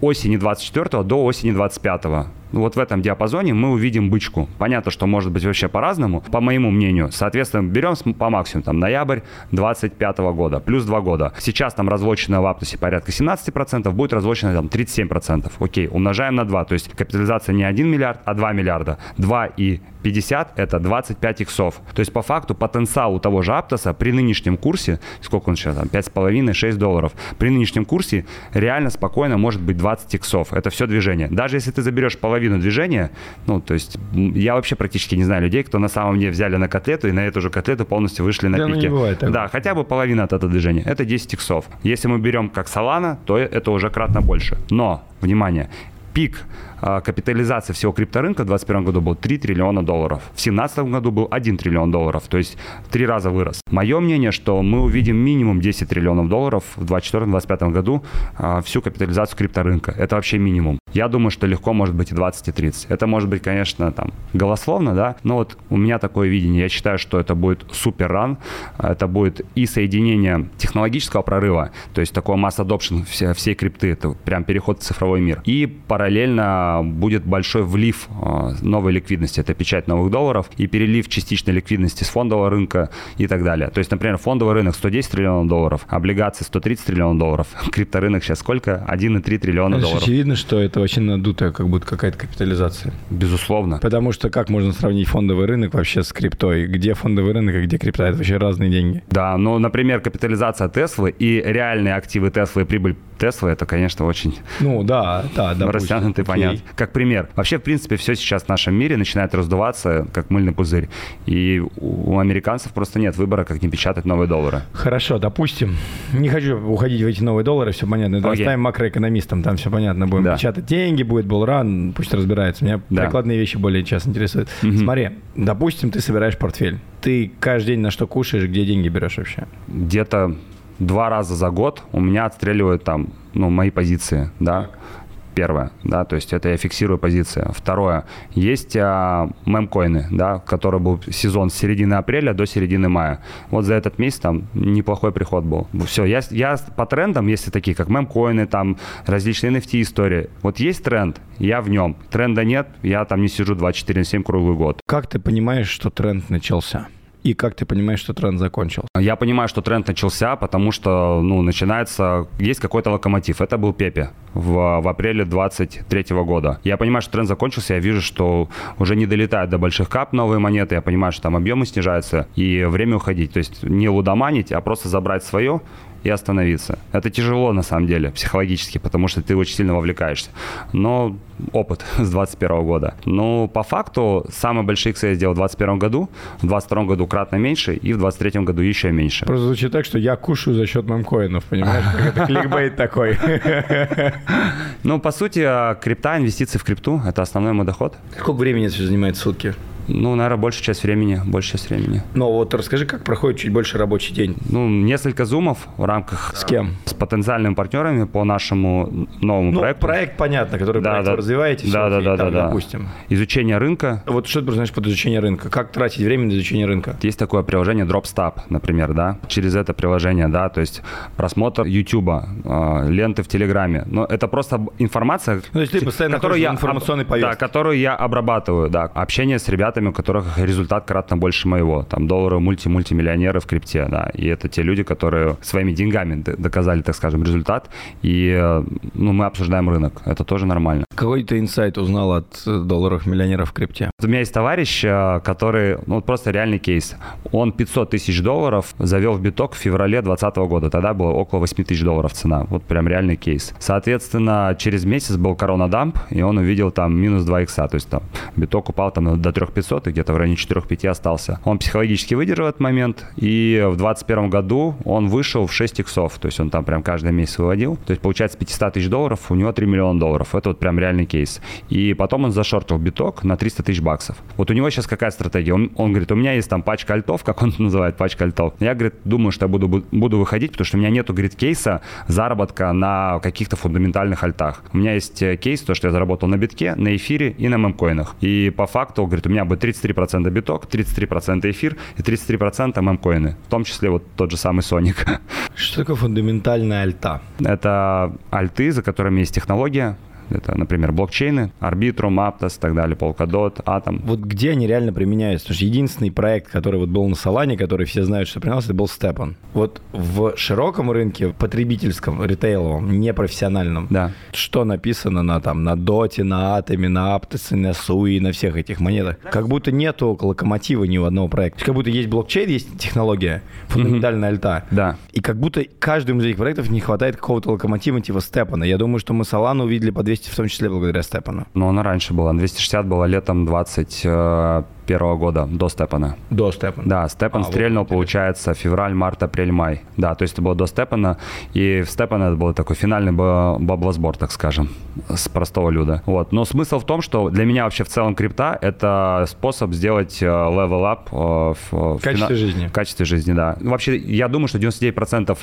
осени 24 до осени 25 вот в этом диапазоне мы увидим бычку. Понятно, что может быть вообще по-разному, по моему мнению. Соответственно, берем по максимуму, там, ноябрь 25 года, плюс 2 года. Сейчас там разлочено в Аптосе порядка 17%, будет разлочено там 37%. Окей, умножаем на 2, то есть капитализация не 1 миллиард, а 2 миллиарда. 2 и 50 это 25 иксов. То есть по факту потенциал у того же Аптоса при нынешнем курсе, сколько он сейчас, там, 5,5-6 долларов, при нынешнем курсе реально спокойно может быть 20 иксов. Это все движение. Даже если ты заберешь половину движения, ну, то есть я вообще практически не знаю людей, кто на самом деле взяли на котлету и на эту же котлету полностью вышли на да, пике. Ну, не бывает да, хотя бы половина от этого движения. Это 10 иксов. Если мы берем как Solana, то это уже кратно больше. Но, внимание, пик капитализация всего крипторынка в 2021 году был 3 триллиона долларов. В 2017 году был 1 триллион долларов, то есть три раза вырос. Мое мнение, что мы увидим минимум 10 триллионов долларов в 2024-2025 году а, всю капитализацию крипторынка. Это вообще минимум. Я думаю, что легко может быть и 20, и 30. Это может быть, конечно, там голословно, да, но вот у меня такое видение. Я считаю, что это будет супер ран, это будет и соединение технологического прорыва, то есть такой масс adoption всей крипты, это прям переход в цифровой мир. И параллельно будет большой влив а, новой ликвидности, это печать новых долларов, и перелив частичной ликвидности с фондового рынка и так далее. То есть, например, фондовый рынок 110 триллионов долларов, облигации 130 триллионов долларов, крипторынок сейчас сколько? 1,3 триллиона это долларов. Очевидно, что это вообще надутая как будто какая-то капитализация. Безусловно. Потому что как можно сравнить фондовый рынок вообще с криптой? Где фондовый рынок, а где крипта? Это вообще разные деньги. Да, ну, например, капитализация Теслы и реальные активы Теслы и прибыль Теслы, это, конечно, очень ну, да, да, растянутый понятно. Как пример. Вообще, в принципе, все сейчас в нашем мире начинает раздуваться, как мыльный пузырь. И у американцев просто нет выбора, как не печатать новые доллары. Хорошо, допустим. Не хочу уходить в эти новые доллары, все понятно. Это оставим макроэкономистам, там все понятно. Будем да. печатать деньги, будет булран, пусть разбирается. Меня да. прикладные вещи более сейчас интересуют. Угу. Смотри, допустим, ты собираешь портфель. Ты каждый день на что кушаешь, где деньги берешь вообще? Где-то два раза за год у меня отстреливают там, ну, мои позиции, да. Первое, да, то есть это я фиксирую позиции. Второе, есть а, мемкоины, да, который был сезон с середины апреля до середины мая. Вот за этот месяц там неплохой приход был. Все, я, я по трендам, если такие, как мемкоины, там различные NFT истории, вот есть тренд, я в нем. Тренда нет, я там не сижу 24 на 7 круглый год. Как ты понимаешь, что тренд начался? И как ты понимаешь, что тренд закончился? Я понимаю, что тренд начался, потому что, ну, начинается, есть какой-то локомотив. Это был Пепе в, в апреле 23 года. Я понимаю, что тренд закончился, я вижу, что уже не долетают до больших кап новые монеты, я понимаю, что там объемы снижаются, и время уходить. То есть не лудоманить, а просто забрать свое и остановиться. Это тяжело на самом деле психологически, потому что ты очень сильно вовлекаешься. Но опыт с 21 года. Ну, по факту, самые большие иксы я сделал в 21 году, в 22 году кратно меньше, и в 23 году еще меньше. Просто звучит так, что я кушаю за счет мемкоинов, понимаешь? Это кликбейт такой. Ну, по сути, крипта, инвестиции в крипту – это основной мой доход. Сколько времени это все занимает сутки? Ну, наверное, большая часть времени, большая часть времени. Ну, вот расскажи, как проходит чуть больше рабочий день? Ну, несколько зумов в рамках... С кем? С потенциальными партнерами по нашему новому ну, проекту. проект, понятно, который да, да, развиваете. Да, да, да, да, да. Допустим. Изучение рынка. Вот что ты знаешь под изучение рынка? Как тратить время на изучение рынка? Есть такое приложение DropStop, например, да. Через это приложение, да, то есть просмотр YouTube, э, ленты в Телеграме. Но это просто информация, ну, то есть ты постоянно которую я, информационной повестке. Да, которую я обрабатываю, да. Общение с ребятами, у которых результат кратно больше моего. Там доллары мульти-мультимиллионеры в крипте, да. И это те люди, которые своими деньгами доказали, так скажем, результат. И ну, мы обсуждаем рынок. Это тоже нормально. Какой ты инсайт узнал от э, долларов миллионеров в крипте? У меня есть товарищ, э, который, ну, просто реальный кейс. Он 500 тысяч долларов завел в биток в феврале 2020 года. Тогда было около 8 тысяч долларов цена. Вот прям реальный кейс. Соответственно, через месяц был коронадамп, и он увидел там минус 2 икса. То есть там биток упал там до 3500 и где-то в районе 4-5 остался. Он психологически выдержал этот момент, и в 2021 году он вышел в 6 иксов, то есть он там прям каждый месяц выводил. То есть получается 500 тысяч долларов, у него 3 миллиона долларов. Это вот прям реальный кейс. И потом он зашортил биток на 300 тысяч баксов. Вот у него сейчас какая стратегия? Он, он говорит, у меня есть там пачка альтов, как он называет, пачка альтов. Я, говорит, думаю, что я буду, буду выходить, потому что у меня нету, говорит, кейса заработка на каких-то фундаментальных альтах. У меня есть э, кейс, то, что я заработал на битке, на эфире и на мемкоинах. И по факту, говорит, у меня будет 33% биток, 33% эфир и 33% мемкоины, в том числе вот тот же самый Sonic. Что такое фундаментальная альта? Это альты, за которыми есть технология, Это, например, блокчейны, Arbitrum, Aptos и так далее, Polkadot, Atom. Вот где они реально применяются? Потому что единственный проект, который вот был на Солане, который все знают, что применялся, это был Stepan. Вот в широком рынке, потребительском, ритейловом, непрофессиональном, Да. что написано на там на Доте, на Атоме, на Аптосе, на Суи, на всех этих монетах. Как будто нету локомотива ни у одного проекта. Как будто есть блокчейн, есть технология, фундаментальная альта. Да. И как будто каждому из этих проектов не хватает какого-то локомотива типа Степана. Я думаю, что мы Солану увидели по 200, в том числе благодаря Степану. Но она раньше была. 260 была летом 21 года, до Степана. До Степана. Да, Степан А, вот стрельнул, интересно. получается, февраль, март, апрель, май. Да, то есть это было до Степана. И в Степана это был такой финальный б- баблосбор, так скажем, с простого люда. Вот. Но смысл в том, что для меня вообще в целом крипта — это способ сделать э, level up э, в, в качестве фина- жизни. В качестве жизни, да. Вообще, я думаю, что 99%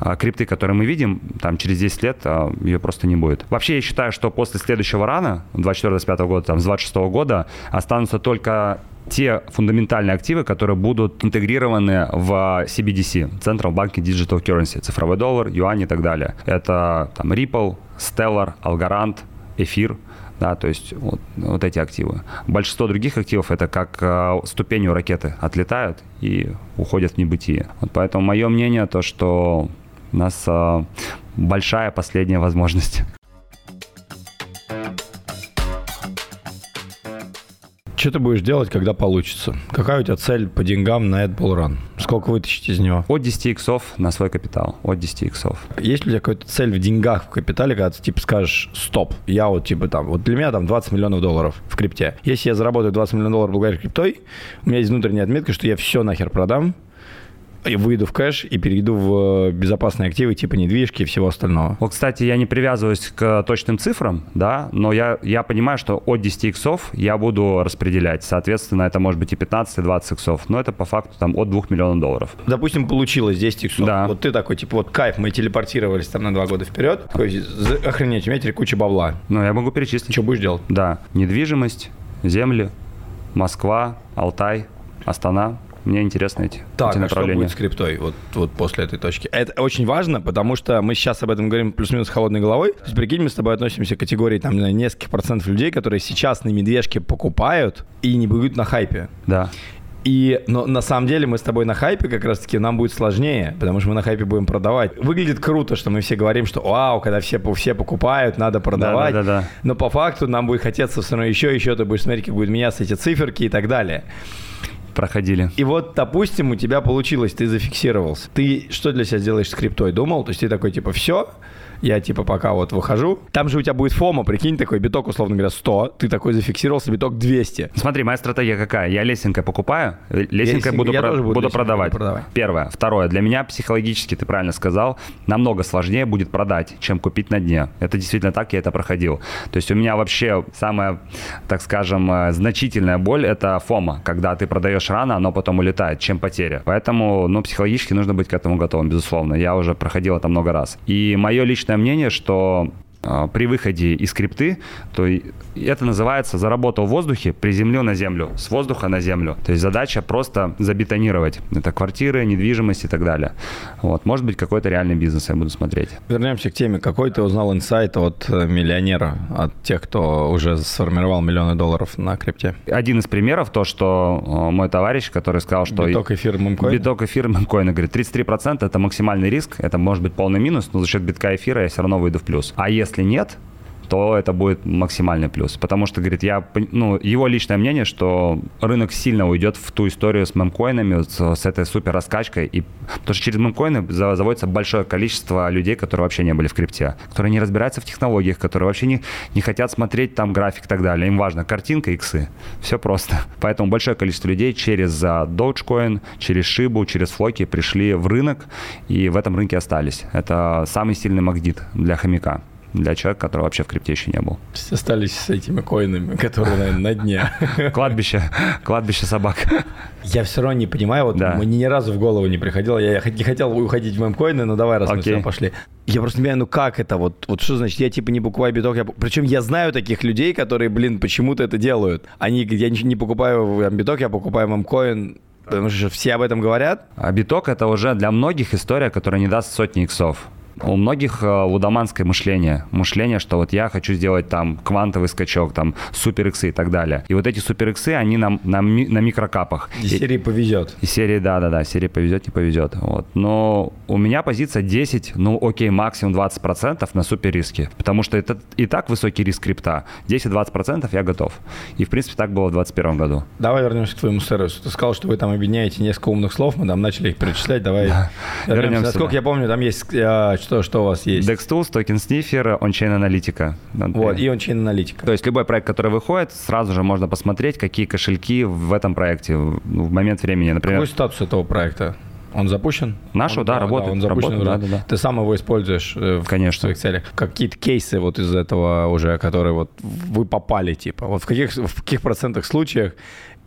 а, крипты, которые мы видим, там через 10 лет ее просто не будет. Вообще, я считаю, что после следующего рана, 24-25 года, там, с 26 года, останутся только те фундаментальные активы, которые будут интегрированы в CBDC, Central Bank Digital Currency, цифровой доллар, юань и так далее. Это там Ripple, Stellar, Algorand, Эфир, да, то есть вот, вот эти активы. Большинство других активов это как э, ступенью ракеты отлетают и уходят в небытие. Вот поэтому мое мнение то, что у нас э, большая последняя возможность. Что ты будешь делать, когда получится? Какая у тебя цель по деньгам на этот Bull Сколько вытащить из него? От 10 иксов на свой капитал. От 10 иксов. Есть ли у тебя какая-то цель в деньгах, в капитале, когда ты типа скажешь, стоп, я вот типа там, вот для меня там 20 миллионов долларов в крипте. Если я заработаю 20 миллионов долларов благодаря криптой, у меня есть внутренняя отметка, что я все нахер продам, и выйду в кэш и перейду в э, безопасные активы типа недвижки и всего остального. Вот, кстати, я не привязываюсь к точным цифрам, да, но я, я понимаю, что от 10 иксов я буду распределять. Соответственно, это может быть и 15, и 20 иксов. Но это по факту там от 2 миллионов долларов. Допустим, получилось 10 иксов. Да. Вот ты такой, типа, вот кайф, мы телепортировались там на два года вперед. Такой, «За- охренеть, у меня теперь куча бабла. Но я могу перечислить. Что будешь делать? Да, недвижимость, земли, Москва, Алтай, Астана. Мне интересны эти, Так, эти а что направления. будет с криптой вот, вот после этой точки? Это очень важно, потому что мы сейчас об этом говорим плюс-минус холодной головой. То есть, прикинь, мы с тобой относимся к категории там, нескольких процентов людей, которые сейчас на медвежке покупают и не будут на хайпе. Да. И, но на самом деле мы с тобой на хайпе как раз-таки нам будет сложнее, потому что мы на хайпе будем продавать. Выглядит круто, что мы все говорим, что вау, когда все, все покупают, надо продавать. Да-да-да-да. Но по факту нам будет хотеться все равно еще, еще, ты будешь смотреть, как будут меняться эти циферки и так далее. Проходили. И вот, допустим, у тебя получилось, ты зафиксировался. Ты что для себя сделаешь с криптой? Думал? То есть ты такой, типа, все, я, типа, пока вот выхожу. Там же у тебя будет фома, прикинь, такой биток, условно говоря, 100. Ты такой зафиксировался, биток 200. Смотри, моя стратегия какая? Я лесенкой покупаю, лесенкой лесенкой- буду, я про- буду буду лесенкой продавать. продавать. Первое. Второе. Для меня психологически, ты правильно сказал, намного сложнее будет продать, чем купить на дне. Это действительно так, я это проходил. То есть у меня вообще самая, так скажем, э, значительная боль – это фома, когда ты продаешь рано, оно потом улетает, чем потеря. Поэтому, ну, психологически нужно быть к этому готовым, безусловно. Я уже проходил это много раз. И мое личное мнение, что при выходе из крипты, то это называется заработал в воздухе, приземлил на землю, с воздуха на землю. То есть задача просто забетонировать. Это квартиры, недвижимость и так далее. Вот. Может быть, какой-то реальный бизнес я буду смотреть. Вернемся к теме. Какой ты узнал инсайт от э, миллионера, от тех, кто уже сформировал миллионы долларов на крипте? Один из примеров, то, что э, мой товарищ, который сказал, что... Биток, эфир, мемкоин? Биток, эфир, мемкоин. Говорит, 33% это максимальный риск, это может быть полный минус, но за счет битка эфира я все равно выйду в плюс. А если нет, то это будет максимальный плюс. Потому что, говорит, я, ну, его личное мнение, что рынок сильно уйдет в ту историю с мемкоинами, с, с этой супер раскачкой. И, потому что через мемкоины за- заводится большое количество людей, которые вообще не были в крипте, которые не разбираются в технологиях, которые вообще не, не хотят смотреть там график и так далее. Им важно картинка, иксы. Все просто. Поэтому большое количество людей через а, Dogecoin, через Шибу, через Флоки пришли в рынок и в этом рынке остались. Это самый сильный магнит для хомяка для человека, который вообще в крипте еще не был. Все остались с этими коинами, которые, наверное, на дне. Кладбище, кладбище собак. Я все равно не понимаю, вот Да. мне ни разу в голову не приходило, я не хотел уходить в мемкоины, но давай, раз мы Окей. сюда пошли. Я просто не понимаю, ну как это, вот, вот что значит, я типа не покупаю биток, я... причем я знаю таких людей, которые, блин, почему-то это делают. Они я не покупаю биток, я покупаю мемкоин, потому что все об этом говорят. А биток это уже для многих история, которая не даст сотни иксов. У многих э, лудоманское мышление. Мышление, что вот я хочу сделать там квантовый скачок, там супер иксы и так далее. И вот эти супер иксы, они на, на, на микрокапах. Из серии повезет. Из серии, да-да-да, серии повезет, не повезет. Вот. Но у меня позиция 10, ну окей, максимум 20% на супер риски. Потому что это и так высокий риск крипта. 10-20% я готов. И в принципе так было в 2021 году. Давай вернемся к твоему сервису. Ты сказал, что вы там объединяете несколько умных слов, мы там начали их перечислять. Давай да. вернемся. вернемся. Насколько да. я помню, там есть а, что, что у вас есть? Dex Tools, Token Sniffer, On-Chain аналитика. Вот, и On-Chain аналитика. То есть любой проект, который выходит, сразу же можно посмотреть, какие кошельки в этом проекте в момент времени. Например, Какой статус этого проекта? Он запущен? Наш, он, да, работает. Да, он запущен. Работает, да, да, да. Ты сам его используешь э, в Конечно. своих целях. Какие-то кейсы вот из этого уже, которые вот вы попали, типа, вот в каких, в каких процентах случаях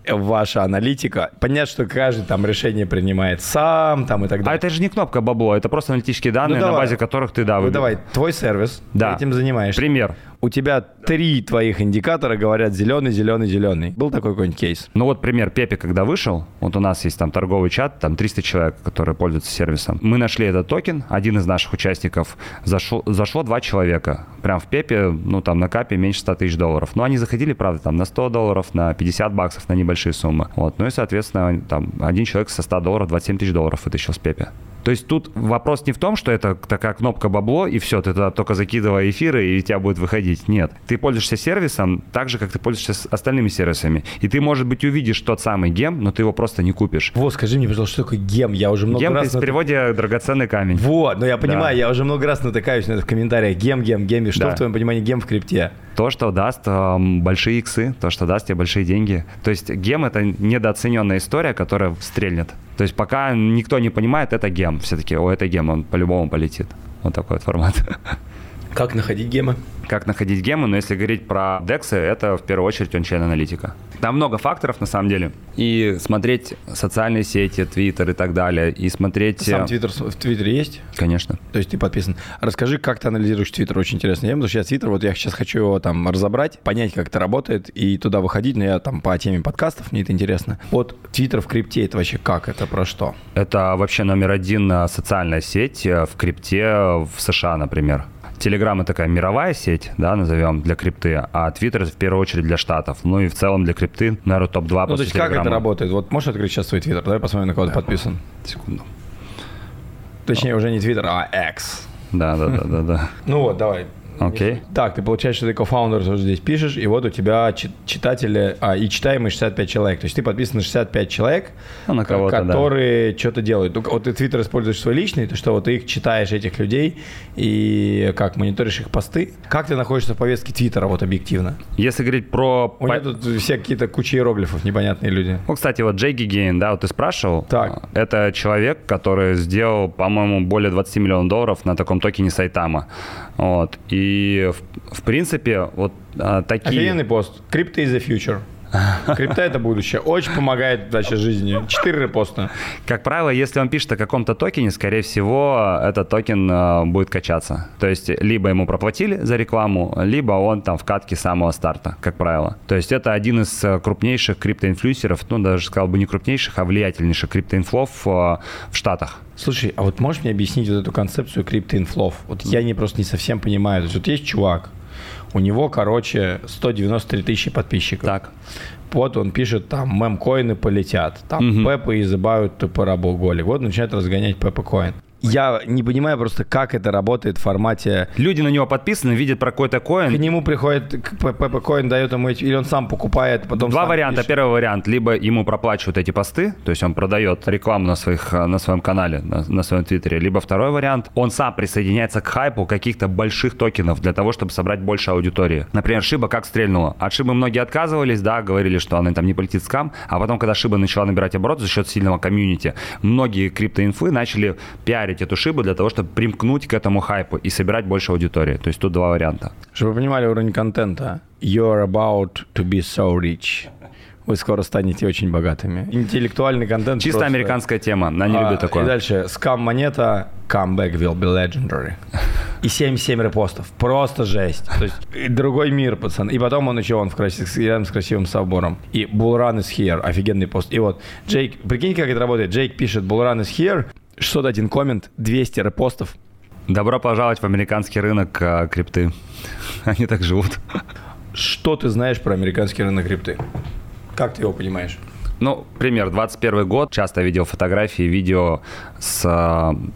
ваша аналитика. Понятно, что каждый там решение принимает сам там и так далее. А это же не кнопка бабло, это просто аналитические данные, ну, на базе которых ты, да, Ну давай, твой сервис, да. этим занимаешься. Пример у тебя три твоих индикатора говорят зеленый, зеленый, зеленый. Был такой какой-нибудь кейс? Ну вот пример Пепе, когда вышел, вот у нас есть там торговый чат, там 300 человек, которые пользуются сервисом. Мы нашли этот токен, один из наших участников, зашел, зашло два человека. Прям в Пепе, ну там на капе меньше 100 тысяч долларов. Но они заходили, правда, там на 100 долларов, на 50 баксов, на небольшие суммы. Вот. Ну и, соответственно, там один человек со 100 долларов 27 тысяч долларов вытащил с Пепе. То есть тут вопрос не в том, что это такая кнопка бабло, и все, ты туда только закидывай эфиры, и у тебя будет выходить. Нет. Ты пользуешься сервисом так же, как ты пользуешься остальными сервисами. И ты, может быть, увидишь тот самый гем, но ты его просто не купишь. Вот, скажи мне, пожалуйста, что такое гем? Я уже много гем раз... Гем в переводе драгоценный камень. Вот, но я понимаю, да. я уже много раз натыкаюсь на это в комментариях. Гем, гем, гем. И что да. в твоем понимании гем в крипте? То, что даст э, большие иксы, то, что даст тебе большие деньги. То есть гем — это недооцененная история, которая стрельнет. То есть пока никто не понимает, это гем. Все-таки, о, это гем, он по-любому полетит. Вот такой вот формат. Как находить гемы? Как находить гемы, но если говорить про DEX, это в первую очередь он-чейн аналитика. Там много факторов на самом деле. И смотреть социальные сети, Твиттер и так далее, и смотреть... Сам э, Твиттер в Твиттере есть? Конечно. То есть ты подписан. Расскажи, как ты анализируешь Твиттер, очень интересно. Я потому что я Твиттер, вот я сейчас хочу его там разобрать, понять, как это работает, и туда выходить, но я там по теме подкастов, мне это интересно. Вот Твиттер в крипте, это вообще как, это про что? Это вообще номер один э, социальная сеть э, в крипте в США, например. Телеграм это такая мировая сеть, да, назовем, для крипты, а Твиттер в первую очередь для Штатов. Ну и в целом для крипты, наверное, топ-2 Ну, то есть как это работает? Вот можешь открыть сейчас свой Твиттер? Давай посмотрим, на кого ты подписан. Секунду. Точнее, уже не Твиттер, а X. Да, да, да, да, да. Ну вот, давай. Окей. Okay. Так, ты получаешь, что ты кофаундер тоже здесь пишешь, и вот у тебя читатели, а, и читаемые 65 человек. То есть ты подписан на 65 человек, ну, на которые да. что-то делают. Вот ты Твиттер используешь свой личный, то что вот ты их читаешь, этих людей, и как, мониторишь их посты. Как ты находишься в повестке Твиттера, вот объективно? Если говорить про... У меня тут все какие-то куча иероглифов, непонятные люди. Ну, кстати, вот Джей Гигейн, да, вот ты спрашивал. Так. Это человек, который сделал, по-моему, более 20 миллионов долларов на таком токене Сайтама. Вот. И, в, в принципе, вот а, такие... Офигенный пост. Crypto is the future. Крипта это будущее. Очень помогает вообще жизни. Четыре репоста. Как правило, если он пишет о каком-то токене, скорее всего, этот токен э, будет качаться. То есть, либо ему проплатили за рекламу, либо он там в катке самого старта, как правило. То есть, это один из э, крупнейших криптоинфлюенсеров, ну, даже сказал бы не крупнейших, а влиятельнейших криптоинфлов э, в Штатах. Слушай, а вот можешь мне объяснить вот эту концепцию криптоинфлов? Вот я не просто не совсем понимаю. То есть, вот есть чувак, у него, короче, 193 тысячи подписчиков. Так. Вот он пишет, там, мемкоины полетят, там, угу. Пеппа изыбают тупорабо голи. Вот начинает разгонять Пеппа Коин я не понимаю просто, как это работает в формате... Люди на него подписаны, видят про какой-то коин. К нему приходит ПП коин, дает ему эти, или он сам покупает, потом Два сам варианта. Пишет. Первый вариант, либо ему проплачивают эти посты, то есть он продает рекламу на, своих, на своем канале, на, на своем твиттере. Либо второй вариант, он сам присоединяется к хайпу каких-то больших токенов для того, чтобы собрать больше аудитории. Например, Шиба как стрельнула. От Шибы многие отказывались, да, говорили, что она там не полетит скам, а потом, когда Шиба начала набирать оборот за счет сильного комьюнити, многие криптоинфы начали пиарить эту Шибу для того, чтобы примкнуть к этому хайпу и собирать больше аудитории. То есть тут два варианта. Чтобы вы понимали уровень контента. You're about to be so rich вы скоро станете очень богатыми. Интеллектуальный контент. Чисто просто... американская тема, она не а, любит такое. И дальше, скам-монета, comeback will be legendary. И 77 репостов. Просто жесть. То есть другой мир, пацан. И потом он еще он в красив... рядом с красивым собором. И Bullrun is here. Офигенный пост. И вот Джейк, прикинь, как это работает. Джейк пишет Bullrun is here. 601 коммент, 200 репостов, Добро пожаловать в американский рынок а, крипты. Они так живут. Что ты знаешь про американский рынок крипты? Как ты его понимаешь? Ну, пример, 21 год, часто видел фотографии, видео с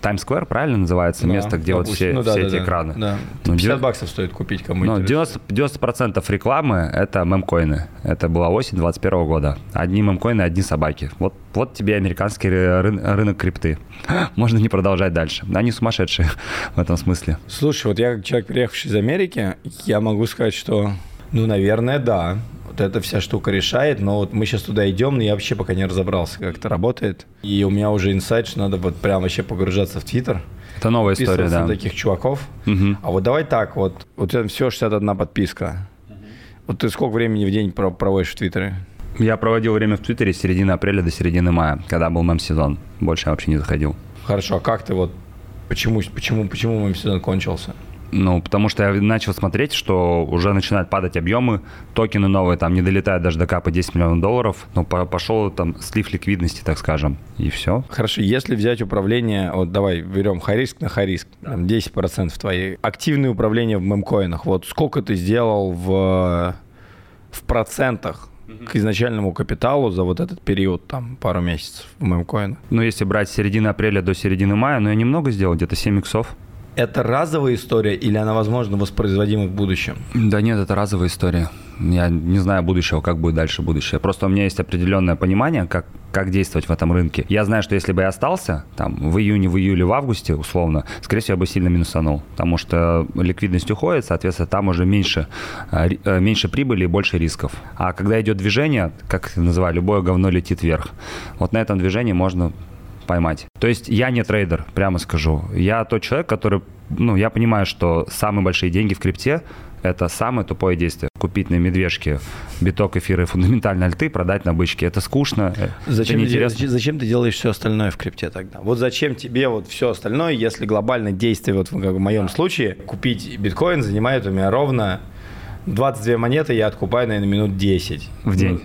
Times Square, правильно называется, да, место, где допустим. вот все, ну, да, все да, эти да, экраны. Да. Ну, 50 9... баксов стоит купить кому ну, 90, 90% рекламы – это мемкоины. Это была осень 21 года. Одни мемкоины, одни собаки. Вот, вот тебе американский ры- рынок крипты. Можно не продолжать дальше. Они сумасшедшие в этом смысле. Слушай, вот я как человек, приехавший из Америки, я могу сказать, что, ну, наверное, да вот эта вся штука решает, но вот мы сейчас туда идем, но я вообще пока не разобрался, как это работает. И у меня уже инсайт, что надо вот прям вообще погружаться в Твиттер. Это новая история, да. на таких чуваков. Угу. А вот давай так, вот, вот это все 61 подписка. Угу. Вот ты сколько времени в день проводишь в Твиттере? Я проводил время в Твиттере с середины апреля до середины мая, когда был мем-сезон. Больше я вообще не заходил. Хорошо, а как ты вот, почему, почему, почему мем-сезон кончился? Ну, потому что я начал смотреть, что уже начинают падать объемы, токены новые там не долетают даже до капа 10 миллионов долларов, ну, пошел там слив ликвидности, так скажем, и все. Хорошо, если взять управление, вот давай берем хариск на хариск, там 10% твоей, активное управление в мемкоинах, вот сколько ты сделал в, в процентах к изначальному капиталу за вот этот период, там, пару месяцев в мемкоинах? Ну, если брать с середины апреля до середины мая, ну, я немного сделал, где-то 7 иксов это разовая история или она, возможно, воспроизводима в будущем? Да нет, это разовая история. Я не знаю будущего, как будет дальше будущее. Просто у меня есть определенное понимание, как, как действовать в этом рынке. Я знаю, что если бы я остался там в июне, в июле, в августе, условно, скорее всего, я бы сильно минусанул. Потому что ликвидность уходит, соответственно, там уже меньше, э, э, меньше прибыли и больше рисков. А когда идет движение, как называю, любое говно летит вверх. Вот на этом движении можно поймать. То есть я не трейдер, прямо скажу. Я тот человек, который, ну, я понимаю, что самые большие деньги в крипте это самое тупое действие. Купить на медвежке биток, эфира и фундаментальные альты, продать на бычке. Это скучно, зачем это ты, зачем ты делаешь все остальное в крипте тогда? Вот зачем тебе вот все остальное, если глобальное действие, вот в моем случае, купить биткоин занимает у меня ровно 22 монеты я откупаю, наверное, минут 10. В день?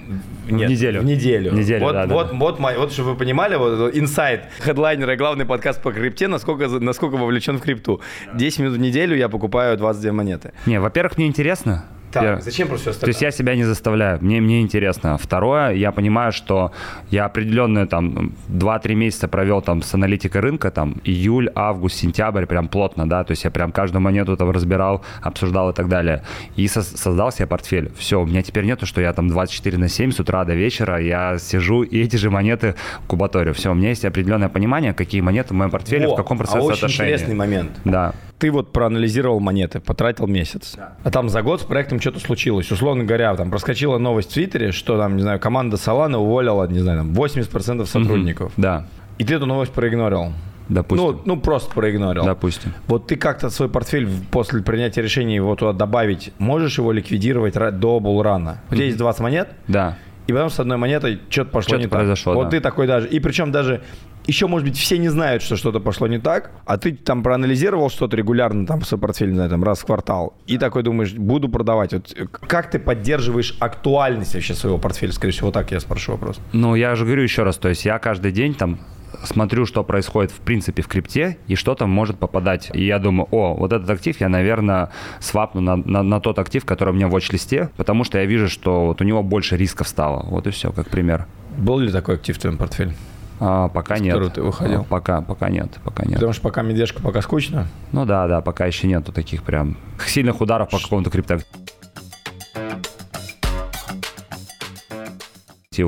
Нет, в неделю. В неделю. В неделю, вот, да, вот, да. Вот, вот, вот, чтобы вы понимали, вот инсайт хедлайнера, главный подкаст по крипте, насколько, насколько вовлечен в крипту. 10 минут в неделю я покупаю 22 монеты. Не, во-первых, мне интересно. Так, я, зачем просто все остальное? То есть я себя не заставляю, мне, мне интересно. Второе, я понимаю, что я определенные там 2-3 месяца провел там с аналитикой рынка, там июль, август, сентябрь, прям плотно, да, то есть я прям каждую монету там разбирал, обсуждал и так далее. И со- создал себе портфель. Все, у меня теперь нету, что я там 24 на 7 с утра до вечера, я сижу и эти же монеты кубаторю. Все, у меня есть определенное понимание, какие монеты в моем портфеле, О, в каком процессе а очень интересный момент. Да. Ты вот проанализировал монеты, потратил месяц. Да. А там за год с проектом что-то случилось. Условно говоря, там проскочила новость в Твиттере, что там, не знаю, команда Solana уволила, не знаю, там 80% сотрудников. Угу, да. И ты эту новость проигнорил. Допустим. Ну, ну, просто проигнорил. Допустим. Вот ты как-то свой портфель после принятия решения его туда добавить, можешь его ликвидировать до булрана? У тебя есть 20 монет? Да. И потом с одной монетой что-то пошло что-то не произошло, так. Да. Вот ты такой даже. И причем даже еще, может быть, все не знают, что что-то пошло не так, а ты там проанализировал что-то регулярно там в свой портфель, знаю, там раз в квартал, и такой думаешь, буду продавать. Вот э, как ты поддерживаешь актуальность вообще своего портфеля? Скорее всего, так я спрошу вопрос. Ну, я же говорю еще раз, то есть я каждый день там смотрю, что происходит в принципе в крипте, и что там может попадать. И я думаю, о, вот этот актив я, наверное, свапну на, на, на тот актив, который у меня в watch-листе, потому что я вижу, что вот у него больше рисков стало. Вот и все, как пример. Был ли такой актив в твоем портфеле? А, пока нет. ты выходил? А, пока, пока нет, пока нет. Потому что пока медвежка, пока скучно? Ну да, да, пока еще нету таких прям сильных ударов по какому-то криптоактиву.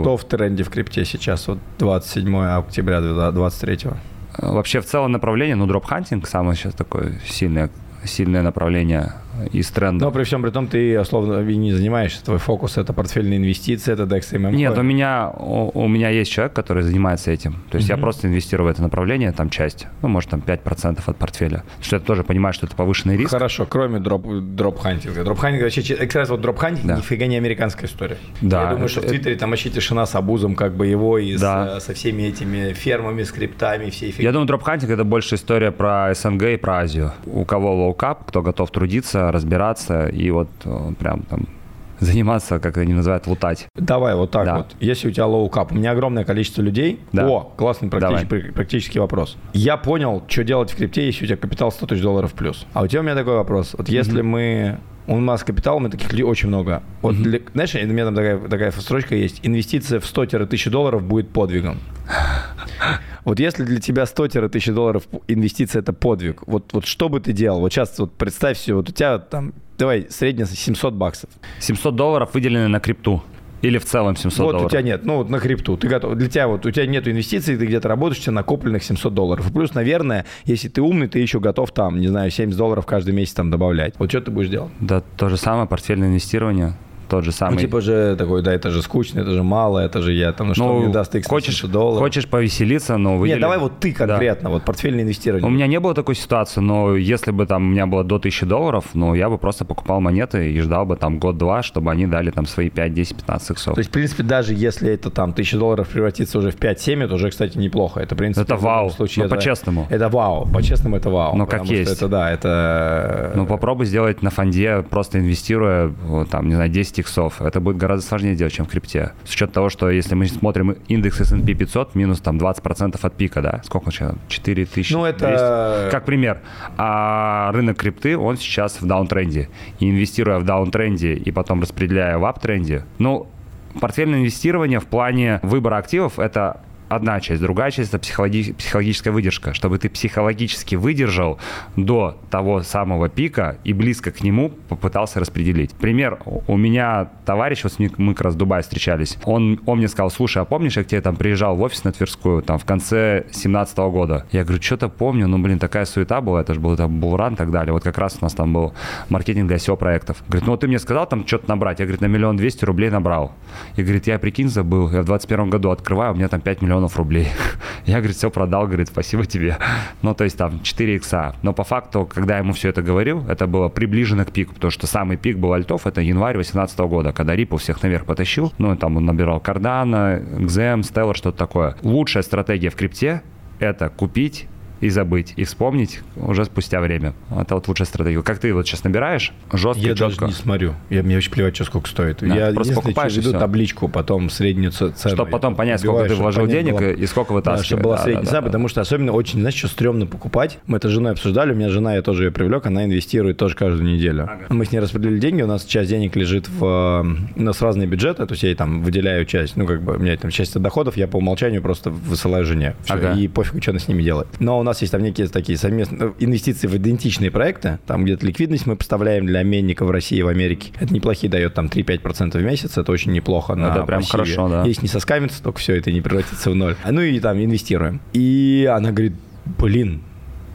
Кто в тренде в крипте сейчас, вот 27 октября 2023? Вообще в целом направление, ну, дропхантинг самое сейчас такое сильное, сильное направление из тренда. Но при всем при том ты условно не занимаешься, твой фокус это портфельные инвестиции, это DEX и MMCoin. Нет, у меня, у, у меня есть человек, который занимается этим. То есть mm-hmm. я просто инвестирую в это направление, там часть, ну, может, там 5% от портфеля. Что я тоже понимаю, что это повышенный риск. Хорошо, кроме дроп, дроп-хантинга. Дроп-хантинг вообще, раз вот дроп-хантинг да. нифига не американская история. Да. Я думаю, что в Твиттере там вообще тишина с абузом как бы его и да. с, со всеми этими фермами, скриптами, всей фигней. Я думаю, дроп-хантинг это больше история про СНГ и про Азию. У кого low cap, кто готов трудиться, разбираться и вот э, прям там заниматься, как они называют, лутать. Давай вот так Да. вот. Если у тебя low cap, у меня огромное количество людей. Да. О, классный практич- Давай. пр- практический вопрос. Я понял, что делать в крипте, если у тебя капитал 100 тысяч долларов плюс. А у тебя у меня такой вопрос. Вот если мы... У нас капитал, мы таких людей очень много. Вот, для- знаешь, у меня там такая, такая строчка есть. Инвестиция в 100-1000 долларов будет подвигом. Вот если для тебя 100-1000 долларов инвестиция это подвиг, вот, вот что бы ты делал? Вот сейчас вот представь себе, вот у тебя там, давай, средняя 700 баксов. 700 долларов выделены на крипту. Или в целом 700 вот долларов. у тебя нет, ну вот на крипту, ты готов, для тебя вот, у тебя нет инвестиций, ты где-то работаешь, у тебя накопленных 700 долларов. Плюс, наверное, если ты умный, ты еще готов там, не знаю, 70 долларов каждый месяц там добавлять. Вот что ты будешь делать? Да, то же самое, портфельное инвестирование, тот же самый. Ну, типа же такой, да, это же скучно, это же мало, это же я там, ну, что мне даст X хочешь, 700 долларов. хочешь повеселиться, но Нет, выдели- давай вот ты конкретно, вот портфельное инвестирование. У меня не было такой ситуации, но если бы там у меня было до 1000 долларов, ну, я бы просто покупал монеты и ждал бы там год-два, чтобы они дали там свои 5, 10, 15 иксов. То есть, в принципе, даже если это там 1000 долларов превратится уже в 5-7, это уже, кстати, неплохо. Это, в принципе, Это в вау. случае Ну, это- по-честному. Это вау. По-честному, это вау. Ну, как есть. Это, да, это... Ну, попробуй сделать на фонде, просто инвестируя, вот, там, не знаю, 10 иксов. Это будет гораздо сложнее делать, чем в крипте. С учетом того, что если мы смотрим индекс S&P 500, минус там 20% от пика, да? Сколько сейчас? 4200? Ну, это- Как пример. А рынок крипты, он сейчас в даунтренде. И инвестируя в даунтренде и потом распределяя в аптренде, ну, портфельное инвестирование в плане выбора активов – это одна часть. Другая часть – это психологи- психологическая выдержка. Чтобы ты психологически выдержал до того самого пика и близко к нему попытался распределить. Пример. У меня товарищ, вот мы как раз в Дубае встречались, он, он мне сказал, слушай, а помнишь, я к тебе там приезжал в офис на Тверскую там в конце 17 года? Я говорю, что-то помню, ну, блин, такая суета была, это же был там Булран и так далее. Вот как раз у нас там был маркетинг для SEO-проектов. Говорит, ну, вот ты мне сказал там что-то набрать. Я, говорит, на миллион двести рублей набрал. И говорит, я, прикинь, забыл. Я в 21 году открываю, у меня там 5 миллионов рублей. Я, говорит, все продал, говорит, спасибо тебе. Ну, то есть там 4 икса. Но по факту, когда я ему все это говорил, это было приближено к пику, потому что самый пик был альтов, это январь 2018 года, когда Ripple всех наверх потащил. Ну, там он набирал Cardano, XM, Stellar, что-то такое. Лучшая стратегия в крипте – это купить и забыть, и вспомнить уже спустя время. Это вот лучшая стратегия. Как ты вот сейчас набираешь, жестко, Я даже четко. не смотрю. Я, мне вообще плевать, что сколько стоит. Да, я просто покупаешь веду всё. табличку, потом среднюю цену. Чтобы потом понять, сколько ты вложил денег было- и сколько Да, вытаскиваешь. чтобы была Да, средняя да, цена, да. потому что особенно очень, знаешь, что стрёмно покупать. Мы это с женой обсуждали, у меня жена, я тоже ее привлек, она инвестирует тоже каждую неделю. Мы с ней распределили деньги, у нас часть денег лежит в... э, У нас разные бюджеты, то есть я ей там выделяю часть, ну, как бы, у меня там часть доходов, я по умолчанию просто высылаю жене. Всё, Ага. И пофигу, что она с ними делает. Но нас есть там некие такие совместные инвестиции в идентичные проекты, там где-то ликвидность мы поставляем для обменников в России и в Америке. Это неплохие дает там 3-5% в месяц, это очень неплохо на Это прям пассиве. хорошо, да. Если не соскамится, только все это не превратится в ноль. Ну и там инвестируем. И она говорит, блин,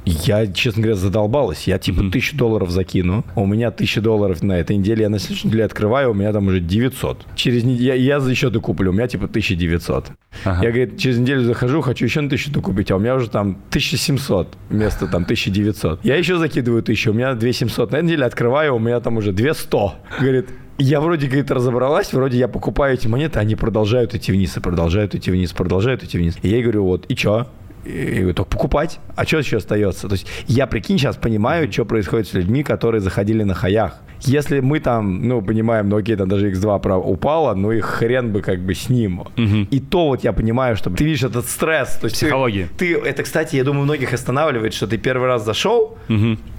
я, честно говоря, задолбалась. Я типа тысячу долларов закину. У меня тысяча долларов на этой неделе. Я на следующей неделе открываю, у меня там уже 900. Через неделю я, я за еще докуплю, у меня типа 1900. Ага. Я, говорит, через неделю захожу, хочу еще на тысячу докупить, а у меня уже там 1700 вместо там 1900. Я еще закидываю тысячу, у меня 2700. На этой неделе открываю, у меня там уже 200. Говорит, я вроде, говорит, разобралась, вроде я покупаю эти монеты, они продолжают идти вниз, и продолжают идти вниз, продолжают идти вниз. И я ей говорю, вот, и чё? И я говорю, только покупать. А что еще остается? То есть я, прикинь, сейчас понимаю, что происходит с людьми, которые заходили на хаях. Если мы там, ну, понимаем, ну, окей, там даже X2 про- упало, ну, и хрен бы как бы с ним. И то вот я понимаю, что ты видишь этот стресс. То есть ты- Психология. Ты, это, кстати, я думаю, многих останавливает, что ты первый раз зашел,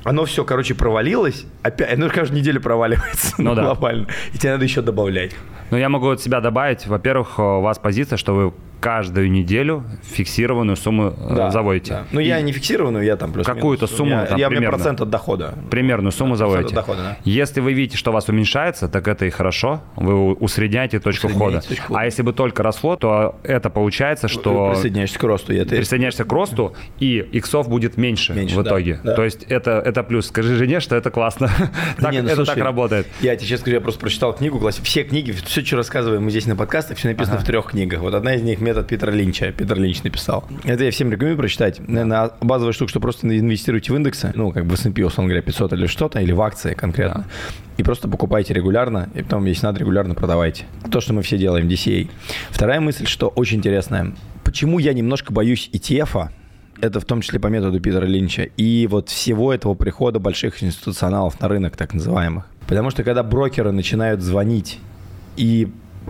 оно все, короче, провалилось, опять, оно каждую неделю проваливается Ну да. глобально, и тебе надо еще добавлять. Ну, я могу от себя добавить. Во-первых, у вас позиция, что вы каждую неделю фиксированную сумму э, заводите. да. Ну, я не фиксированную, я там плюс Какую-то сумму, Я, там, я, примерно. процент от дохода. Примерную сумму заводите. от дохода, да. Если вы видите, что у вас уменьшается, так это и хорошо. Вы усредняете точку входа. точку входа. А если бы только росло, то это получается, что Присоединяешься к росту, это... присоединяешься к росту, и иксов будет меньше, Меньше, в да, итоге. да. То есть это, это плюс. Скажи жене, что это классно. Да Так- не, ну, это слушай, так работает. Я тебе честно скажу, я просто прочитал книгу, все книги, все, что рассказываем мы здесь на подкастах, все написано в трех книгах. Вот одна из них метод Питера Линча. Питер Линч написал. Это я всем рекомендую прочитать. Наверное, базовая штука, что просто инвестируйте в индексы, ну, как бы в S&P, условно говоря, 500 или что-то, или в акции конкретно. И просто покупайте регулярно, и потом, если надо, регулярно продавайте. То, что мы все делаем, DCA. Вторая мысль, что очень интересная. Почему я немножко боюсь ETF-а, это в том числе по методу Питера Линча, и вот всего этого прихода больших институционалов на рынок, так называемых. Потому что когда брокеры начинают звонить и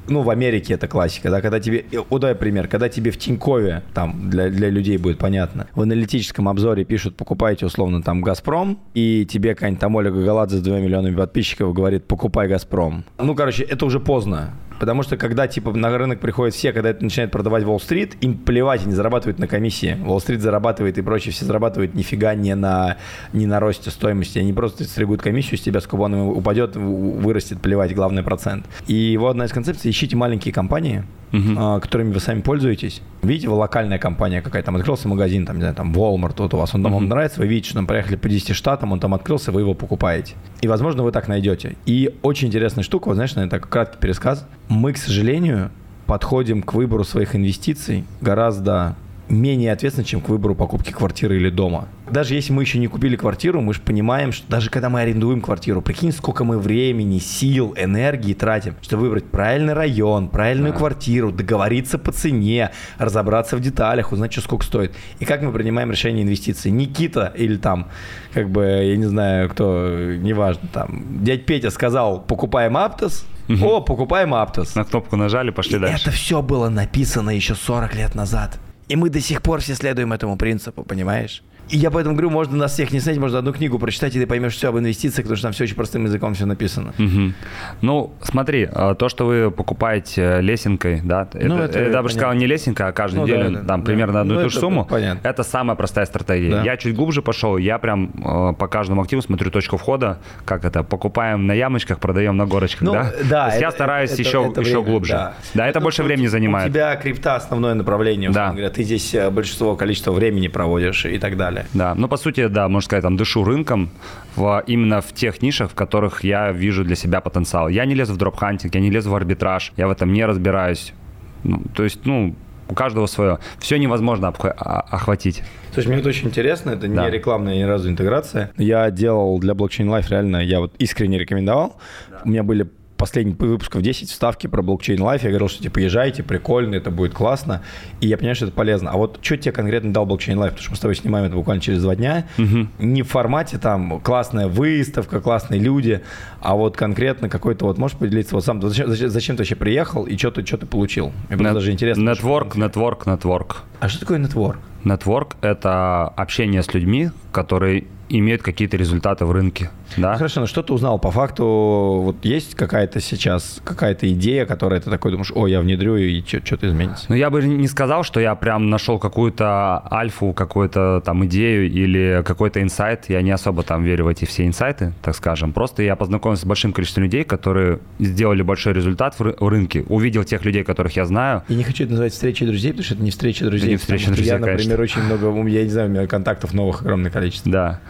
ну, в Америке это классика, да, когда тебе, удай пример, когда тебе в Тинькове, там, для, для людей будет понятно, в аналитическом обзоре пишут, покупайте, условно, там, «Газпром», и тебе какая-нибудь там Ольга Галадзе с двумя миллионами подписчиков говорит, покупай «Газпром». Ну, короче, это уже поздно. Потому что когда типа на рынок приходят все, когда это начинает продавать Уолл-стрит, им плевать, они зарабатывают на комиссии. Уолл-стрит зарабатывает и прочее, все зарабатывают нифига не на, не на росте стоимости. Они просто стригут комиссию с тебя, с купоном упадет, вырастет, плевать, главный процент. И его одна из концепций, ищите маленькие компании, uh-huh. которыми вы сами пользуетесь. Видите, вы локальная компания какая-то, там открылся магазин, там, не знаю, там Walmart, вот у вас, он там uh-huh. вам нравится, вы видите, что там проехали по 10 штатам, он там открылся, вы его покупаете. И, возможно, вы так найдете. И очень интересная штука, вот знаешь, наверное, так краткий пересказ. Мы, к сожалению, подходим к выбору своих инвестиций гораздо менее ответственно, чем к выбору покупки квартиры или дома. Даже если мы еще не купили квартиру, мы же понимаем, что даже когда мы арендуем квартиру, прикинь, сколько мы времени, сил, энергии тратим, чтобы выбрать правильный район, правильную да. квартиру, договориться по цене, разобраться в деталях, узнать, что сколько стоит. И как мы принимаем решение инвестиций. Никита или там, как бы, я не знаю, кто, неважно, там, дядь Петя сказал, покупаем Аптос, Угу. О, покупаем Аптос. На кнопку нажали, пошли и дальше. Это все было написано еще 40 лет назад. И мы до сих пор все следуем этому принципу, понимаешь? И я поэтому говорю, можно нас всех не снять, можно одну книгу прочитать, и ты поймешь все об инвестициях, потому что там все очень простым языком все написано. Угу. Ну, смотри, а, то, что вы покупаете лесенкой, да, ну, это, это, я бы сказал, не лесенка, а каждую ну, неделю да, там да, примерно одну ну, и ту же сумму, понятно. это самая простая стратегия. Да. Я чуть глубже пошел, я прям э, по каждому активу смотрю точку входа, как это, покупаем на ямочках, продаем на горочках, ну, да? Да. Это, я стараюсь это, еще, это еще время, глубже. Да, да это, это больше времени занимает. У тебя крипта основное направление, да. говоря, ты здесь э, большинство количества времени проводишь и так далее. Да, ну по сути да, можно сказать, там, дышу рынком в, именно в тех нишах, в которых я вижу для себя потенциал. Я не лезу в дроп-хантинг, я не лезу в арбитраж, я в этом не разбираюсь. Ну, то есть, ну, у каждого свое. Все невозможно охватить. Слушай, мне это очень интересно, это да. не рекламная ни разу интеграция. Я делал для Blockchain Life реально, я вот искренне рекомендовал. Да. У меня были последних выпусков 10 вставки про блокчейн лайф. Я говорил, что типа езжайте, прикольно, это будет классно. И я понимаю, что это полезно. А вот что тебе конкретно дал блокчейн лайф? Потому что мы с тобой снимаем это буквально через два дня. Угу. Не в формате там классная выставка, классные люди, а вот конкретно какой-то вот можешь поделиться вот сам, зачем, зачем, ты вообще приехал и что ты, что ты получил? Мне Нет, даже интересно. Нетворк, нетворк, нетворк. А что такое нетворк? Нетворк – это общение с людьми, которые имеют какие-то результаты в рынке. Да? Хорошо, но что ты узнал по факту? Вот есть какая-то сейчас, какая-то идея, которая ты такой думаешь, о, я внедрю, и что-то изменится? Ну, я бы не сказал, что я прям нашел какую-то альфу, какую-то там идею или какой-то инсайт. Я не особо там верю в эти все инсайты, так скажем. Просто я познакомился с большим количеством людей, которые сделали большой результат в, ры- в рынке. Увидел тех людей, которых я знаю. Я не хочу это называть встречей друзей, потому что это не встреча друзей. Это не встреча друзей, Я, например, конечно. очень много, я не знаю, у меня контактов новых огромное количество. Да.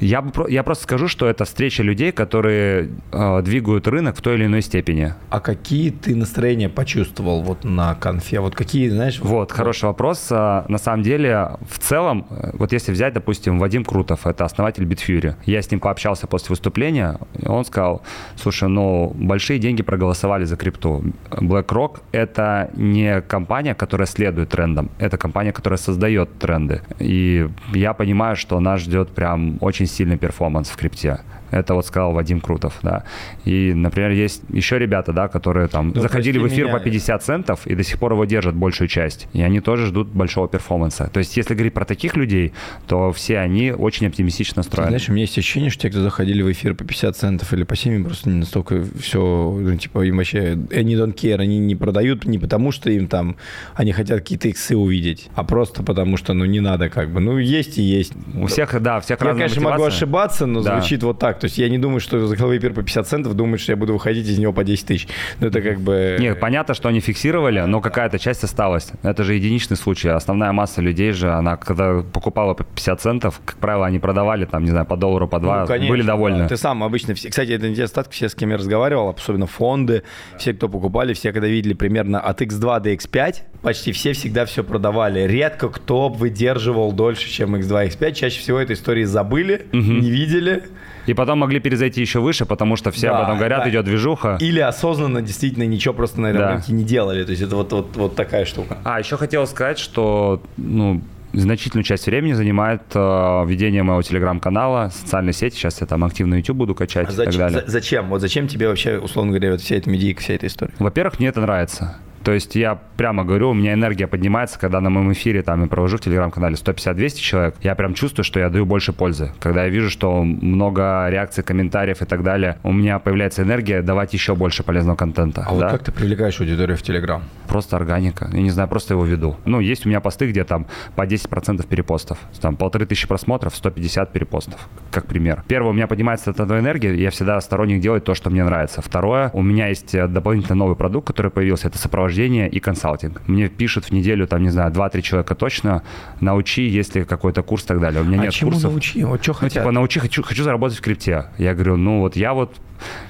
Я, я просто скажу, что это встреча людей, которые э, двигают рынок в той или иной степени. А какие ты настроения почувствовал вот на конфе? Вот какие, знаешь? Вот, хороший вопрос. А, на самом деле, в целом, э, вот если взять, допустим, Вадим Крутов, это основатель Bitfury. Я с ним пообщался после выступления, и он сказал, слушай, ну, большие деньги проголосовали за крипту. BlackRock — это не компания, которая следует трендам, это компания, которая создает тренды. И я понимаю, что нас ждет прям очень сильный перформанс в крипте. Это вот сказал Вадим Крутов, да. И, например, есть еще ребята, да, которые там ну, заходили в эфир меня... по 50 центов и до сих пор его держат большую часть. И они тоже ждут большого перформанса. То есть, если говорить про таких людей, то все они очень оптимистично настроены. Ты знаешь, у меня есть ощущение, что те, кто заходили в эфир по 50 центов или по 7, просто не настолько все, ну, типа, им вообще, они don't care, они не продают не потому, что им там, они хотят какие-то иксы увидеть, а просто потому, что, ну, не надо как бы. Ну, есть и есть. У всех, да, всех Я, конечно, мотивация. могу ошибаться, но да. звучит вот так. То есть я не думаю, что за эфир по 50 центов думают, что я буду выходить из него по 10 тысяч. Ну, это как бы... Нет, понятно, что они фиксировали, но какая-то часть осталась. Это же единичный случай. Основная масса людей же, она когда покупала по 50 центов, как правило, они продавали там, не знаю, по доллару, по два, ну, конечно, были довольны. Да. Ты сам обычно... Кстати, это не остатки, все, с кем я разговаривал, особенно фонды, да. все, кто покупали, все, когда видели примерно от X2 до X5, почти все всегда все продавали. Редко кто выдерживал дольше, чем X2, X5. Чаще всего этой истории забыли, угу. не видели. И потом могли перезайти еще выше, потому что все да, об этом говорят, да. идет движуха. Или осознанно действительно ничего просто на этом да. рынке не делали. То есть это вот, вот, вот такая штука. А, еще хотел сказать, что ну, значительную часть времени занимает э, ведение моего телеграм-канала, социальной сети. Сейчас я там активно YouTube буду качать а и зачем, так далее. За, зачем? Вот зачем тебе вообще, условно говоря, вот вся эта медийка, вся эта история? Во-первых, мне это нравится. То есть я прямо говорю, у меня энергия поднимается, когда на моем эфире там и провожу в телеграм-канале 150-200 человек, я прям чувствую, что я даю больше пользы. Когда я вижу, что много реакций, комментариев и так далее, у меня появляется энергия давать еще больше полезного контента. А да? вот как ты привлекаешь аудиторию в телеграм? Просто органика. Я не знаю, просто его веду. Ну, есть у меня посты, где там по 10% перепостов. Там полторы тысячи просмотров, 150 перепостов, как пример. Первое, у меня поднимается эта энергия, я всегда сторонник делать то, что мне нравится. Второе, у меня есть дополнительно новый продукт, который появился, это сопровождение и консалтинг. Мне пишут в неделю, там, не знаю, 2-3 человека точно, научи, если какой-то курс и так далее. У меня а нет чему курсов. научи? Вот что ну, хотят? типа, научи, хочу, хочу заработать в крипте. Я говорю, ну вот я вот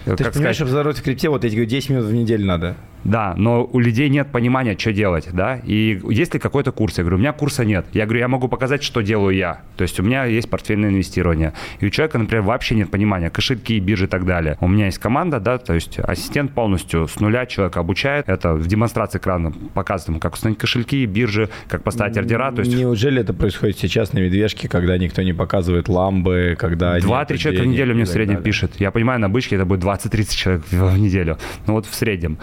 ты как понимаешь, чтобы заработать в крипте, вот эти 10 минут в неделю надо. Да, но у людей нет понимания, что делать, да, и есть ли какой-то курс? Я говорю, у меня курса нет. Я говорю, я могу показать, что делаю я. То есть у меня есть портфельное инвестирование. И у человека, например, вообще нет понимания, кошельки, биржи и так далее. У меня есть команда, да, то есть ассистент полностью с нуля человека обучает. Это в демонстрации экрана показываем, как установить кошельки, биржи, как поставить ордера. То есть... Неужели это происходит сейчас на медвежке, когда никто не показывает ламбы, когда... Два-три человека в неделю мне в среднем пишет. Я понимаю, на бычке это будет 20 20-30 человек в неделю. Ну вот в среднем.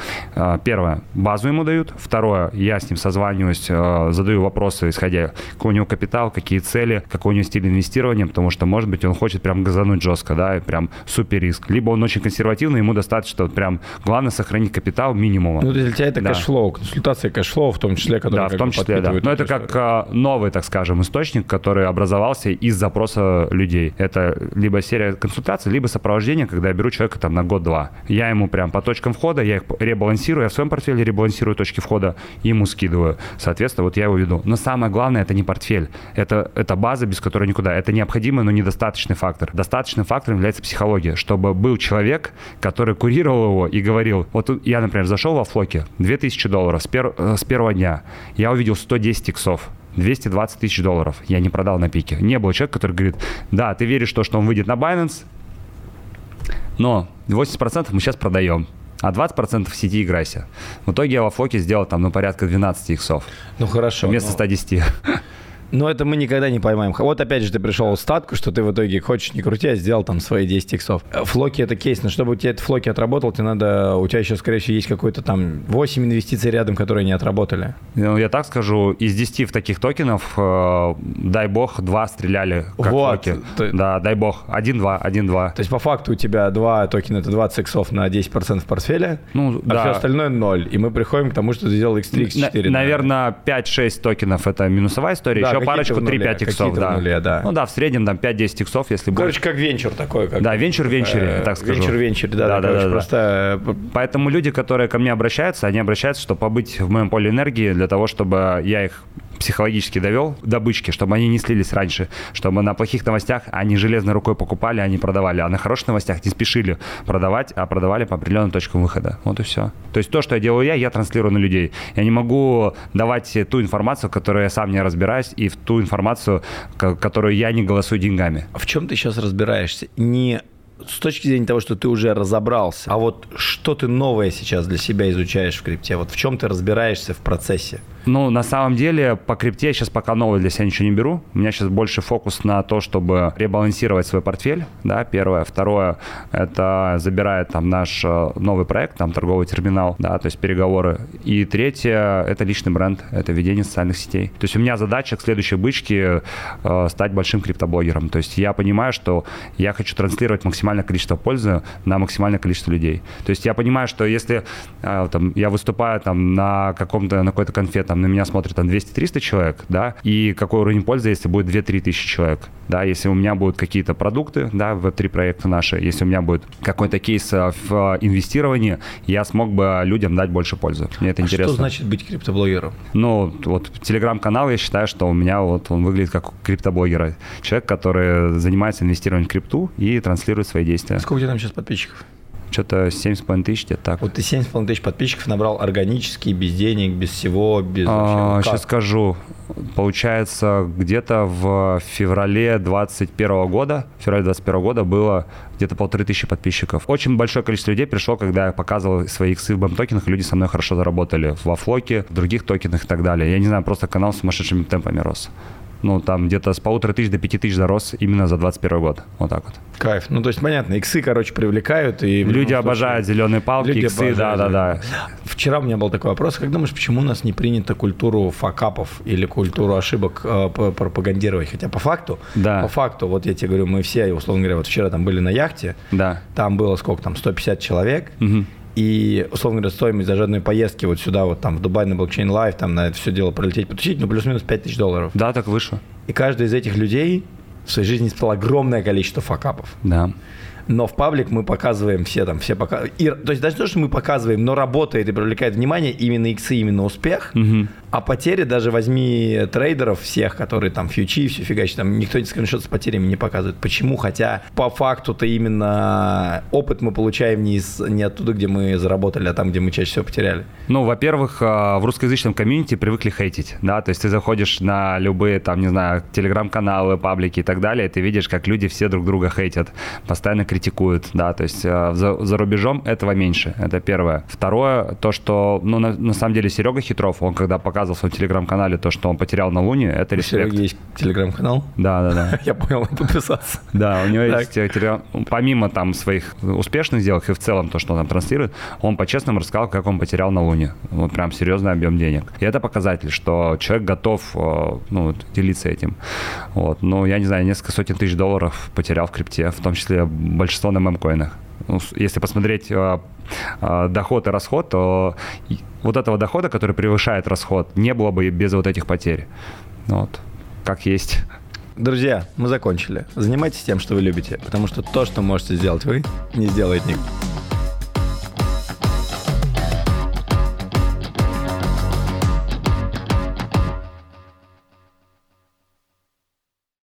А, первое, базу ему дают. Второе, я с ним созваниваюсь, а, задаю вопросы, исходя, какой у него капитал, какие цели, какой у него стиль инвестирования, потому что, может быть, он хочет прям газануть жестко, да, и прям супер риск. Либо он очень консервативный, ему достаточно прям, главное, сохранить капитал минимум. Ну, для тебя это да. cash flow, консультация cash flow, в том числе, который Да, в том числе, да. Но это как а, новый, так скажем, источник, который образовался из запроса людей. Это либо серия консультаций, либо сопровождение, когда я беру человека там на год-два. Я ему прям по точкам входа, я их ребалансирую, я в своем портфеле ребалансирую точки входа, ему скидываю. Соответственно, вот я его веду. Но самое главное, это не портфель. Это, это база, без которой никуда. Это необходимый, но недостаточный фактор. Достаточным фактором является психология, чтобы был человек, который курировал его и говорил, вот я, например, зашел во флоке, 2000 долларов с, пер, э, с первого дня, я увидел 110 иксов. 220 тысяч долларов я не продал на пике. Не было человека, который говорит, да, ты веришь в то, что он выйдет на Binance, но 80% мы сейчас продаем а 20% в сети играйся. В итоге я во фоке сделал там, ну, порядка 12 иксов. Ну, хорошо. Вместо но... 110. Но это мы никогда не поймаем. Вот опять же ты пришел в статку, что ты в итоге хочешь не крути, а сделал там свои 10 иксов. Флоки это кейс, но чтобы у тебя этот флоки отработал, тебе надо, у тебя еще, скорее всего, есть какой-то там 8 инвестиций рядом, которые не отработали. Ну, я так скажу, из 10 в таких токенов, э, дай бог, 2 стреляли как вот. флоки. То... Да, дай бог, 1-2, 1-2. То есть по факту у тебя 2 токена, это 20 иксов на 10% в портфеле, ну, а да. все остальное 0. И мы приходим к тому, что ты сделал x3, x4. На, наверное, 5-6 токенов это минусовая история, да, еще парочку 3-5 иксов, да. Нуле, да. Ну да, в среднем там 5-10 иксов, если будет. Короче, как венчур такой. Как, да, венчур венчуре, э, так скажу. Венчур венчуре, да, да, да, короче, да, просто... Э, Поэтому люди, которые ко мне обращаются, они обращаются, чтобы побыть в моем поле энергии, для того, чтобы я их психологически довел до бычки, чтобы они не слились раньше, чтобы на плохих новостях они железной рукой покупали, а не продавали, а на хороших новостях не спешили продавать, а продавали по определенным точкам выхода. Вот и все. То есть то, что я делаю я, я транслирую на людей. Я не могу давать ту информацию, которую я сам не разбираюсь, и в ту информацию, которую я не голосую деньгами. А в чем ты сейчас разбираешься? Не с точки зрения того, что ты уже разобрался, а вот что ты новое сейчас для себя изучаешь в крипте? Вот в чем ты разбираешься в процессе? Ну, на самом деле, по крипте я сейчас пока новый для себя ничего не беру. У меня сейчас больше фокус на то, чтобы ребалансировать свой портфель, да, первое. Второе, это забирает там наш э, новый проект, там торговый терминал, да, то есть переговоры. И третье, это личный бренд, это ведение социальных сетей. То есть у меня задача к следующей бычке э, стать большим криптоблогером. То есть я понимаю, что я хочу транслировать максимальное количество пользы на максимальное количество людей. То есть я понимаю, что если э, там, я выступаю там на каком-то, на какой-то конфе, там, на меня смотрит там 200-300 человек, да, и какой уровень пользы, если будет 2-3 тысячи человек, да, если у меня будут какие-то продукты, да, в три проекта наши, если у меня будет какой-то кейс э, в инвестировании, я смог бы людям дать больше пользы. Мне это а интересно. что значит быть криптоблогером? Ну, вот телеграм-канал, я считаю, что у меня вот он выглядит как криптоблогера. Человек, который занимается инвестированием в крипту и транслирует свои действия. Сколько у тебя там сейчас подписчиков? что-то 7,5 тысяч, где-то так. Вот ты 7,5 тысяч подписчиков набрал органически, без денег, без всего, без а, Сейчас скажу. Получается, где-то в феврале 2021 года, в феврале 2021 года было где-то полторы тысячи подписчиков. Очень большое количество людей пришло, когда я показывал свои иксы в BAM-токенах, люди со мной хорошо заработали во Флоке, в других токенах и так далее. Я не знаю, просто канал сумасшедшими темпами рос. Ну, там где-то с полутора тысяч до пяти тысяч зарос именно за 21 год. Вот так вот. Кайф. Ну, то есть, понятно, иксы, короче, привлекают. И люди обожают случае... зеленые палки, люди иксы, да-да-да. Вчера у меня был такой вопрос. Как думаешь, почему у нас не принято культуру факапов или культуру ошибок э, пропагандировать? Хотя по факту, да. по факту, вот я тебе говорю, мы все, условно говоря, вот вчера там были на яхте, да. там было сколько там, 150 человек, угу. И, условно говоря, стоимость даже одной поездки вот сюда, вот там в Дубай на Blockchain Life, там на это все дело пролететь, потусить, ну, плюс-минус 5 тысяч долларов. Да, так выше. И каждый из этих людей в своей жизни испытал огромное количество факапов. Да но в паблик мы показываем все там, все пока... И, то есть даже то, что мы показываем, но работает и привлекает внимание именно иксы, именно успех, угу. а потери даже возьми трейдеров всех, которые там фьючи, все фигачи, там никто эти скриншот с потерями не показывает. Почему? Хотя по факту-то именно опыт мы получаем не, из, не оттуда, где мы заработали, а там, где мы чаще всего потеряли. Ну, во-первых, а, в русскоязычном комьюнити привыкли хейтить, да, то есть ты заходишь на любые там, не знаю, телеграм-каналы, паблики и так далее, и ты видишь, как люди все друг друга хейтят, постоянно критикуют критикуют, да, то есть э, за, за рубежом этого меньше, это первое. Второе, то, что, ну, на, на самом деле Серега Хитров, он когда показывал в своем телеграм-канале то, что он потерял на Луне, это у респект. Сереги есть телеграм-канал? Да, да, да. Я понял, подписаться. Да, у него есть э, телеграм, помимо там своих успешных сделок и в целом то, что он там транслирует, он по-честному рассказал, как он потерял на Луне. Вот прям серьезный объем денег. И это показатель, что человек готов, э, ну, делиться этим. Вот. Ну, я не знаю, несколько сотен тысяч долларов потерял в крипте, в том числе большинство на мемкоинах. Ну, если посмотреть э, э, доход и расход, то вот этого дохода, который превышает расход, не было бы без вот этих потерь. Ну вот, как есть. Друзья, мы закончили. Занимайтесь тем, что вы любите, потому что то, что можете сделать вы, не сделает никто.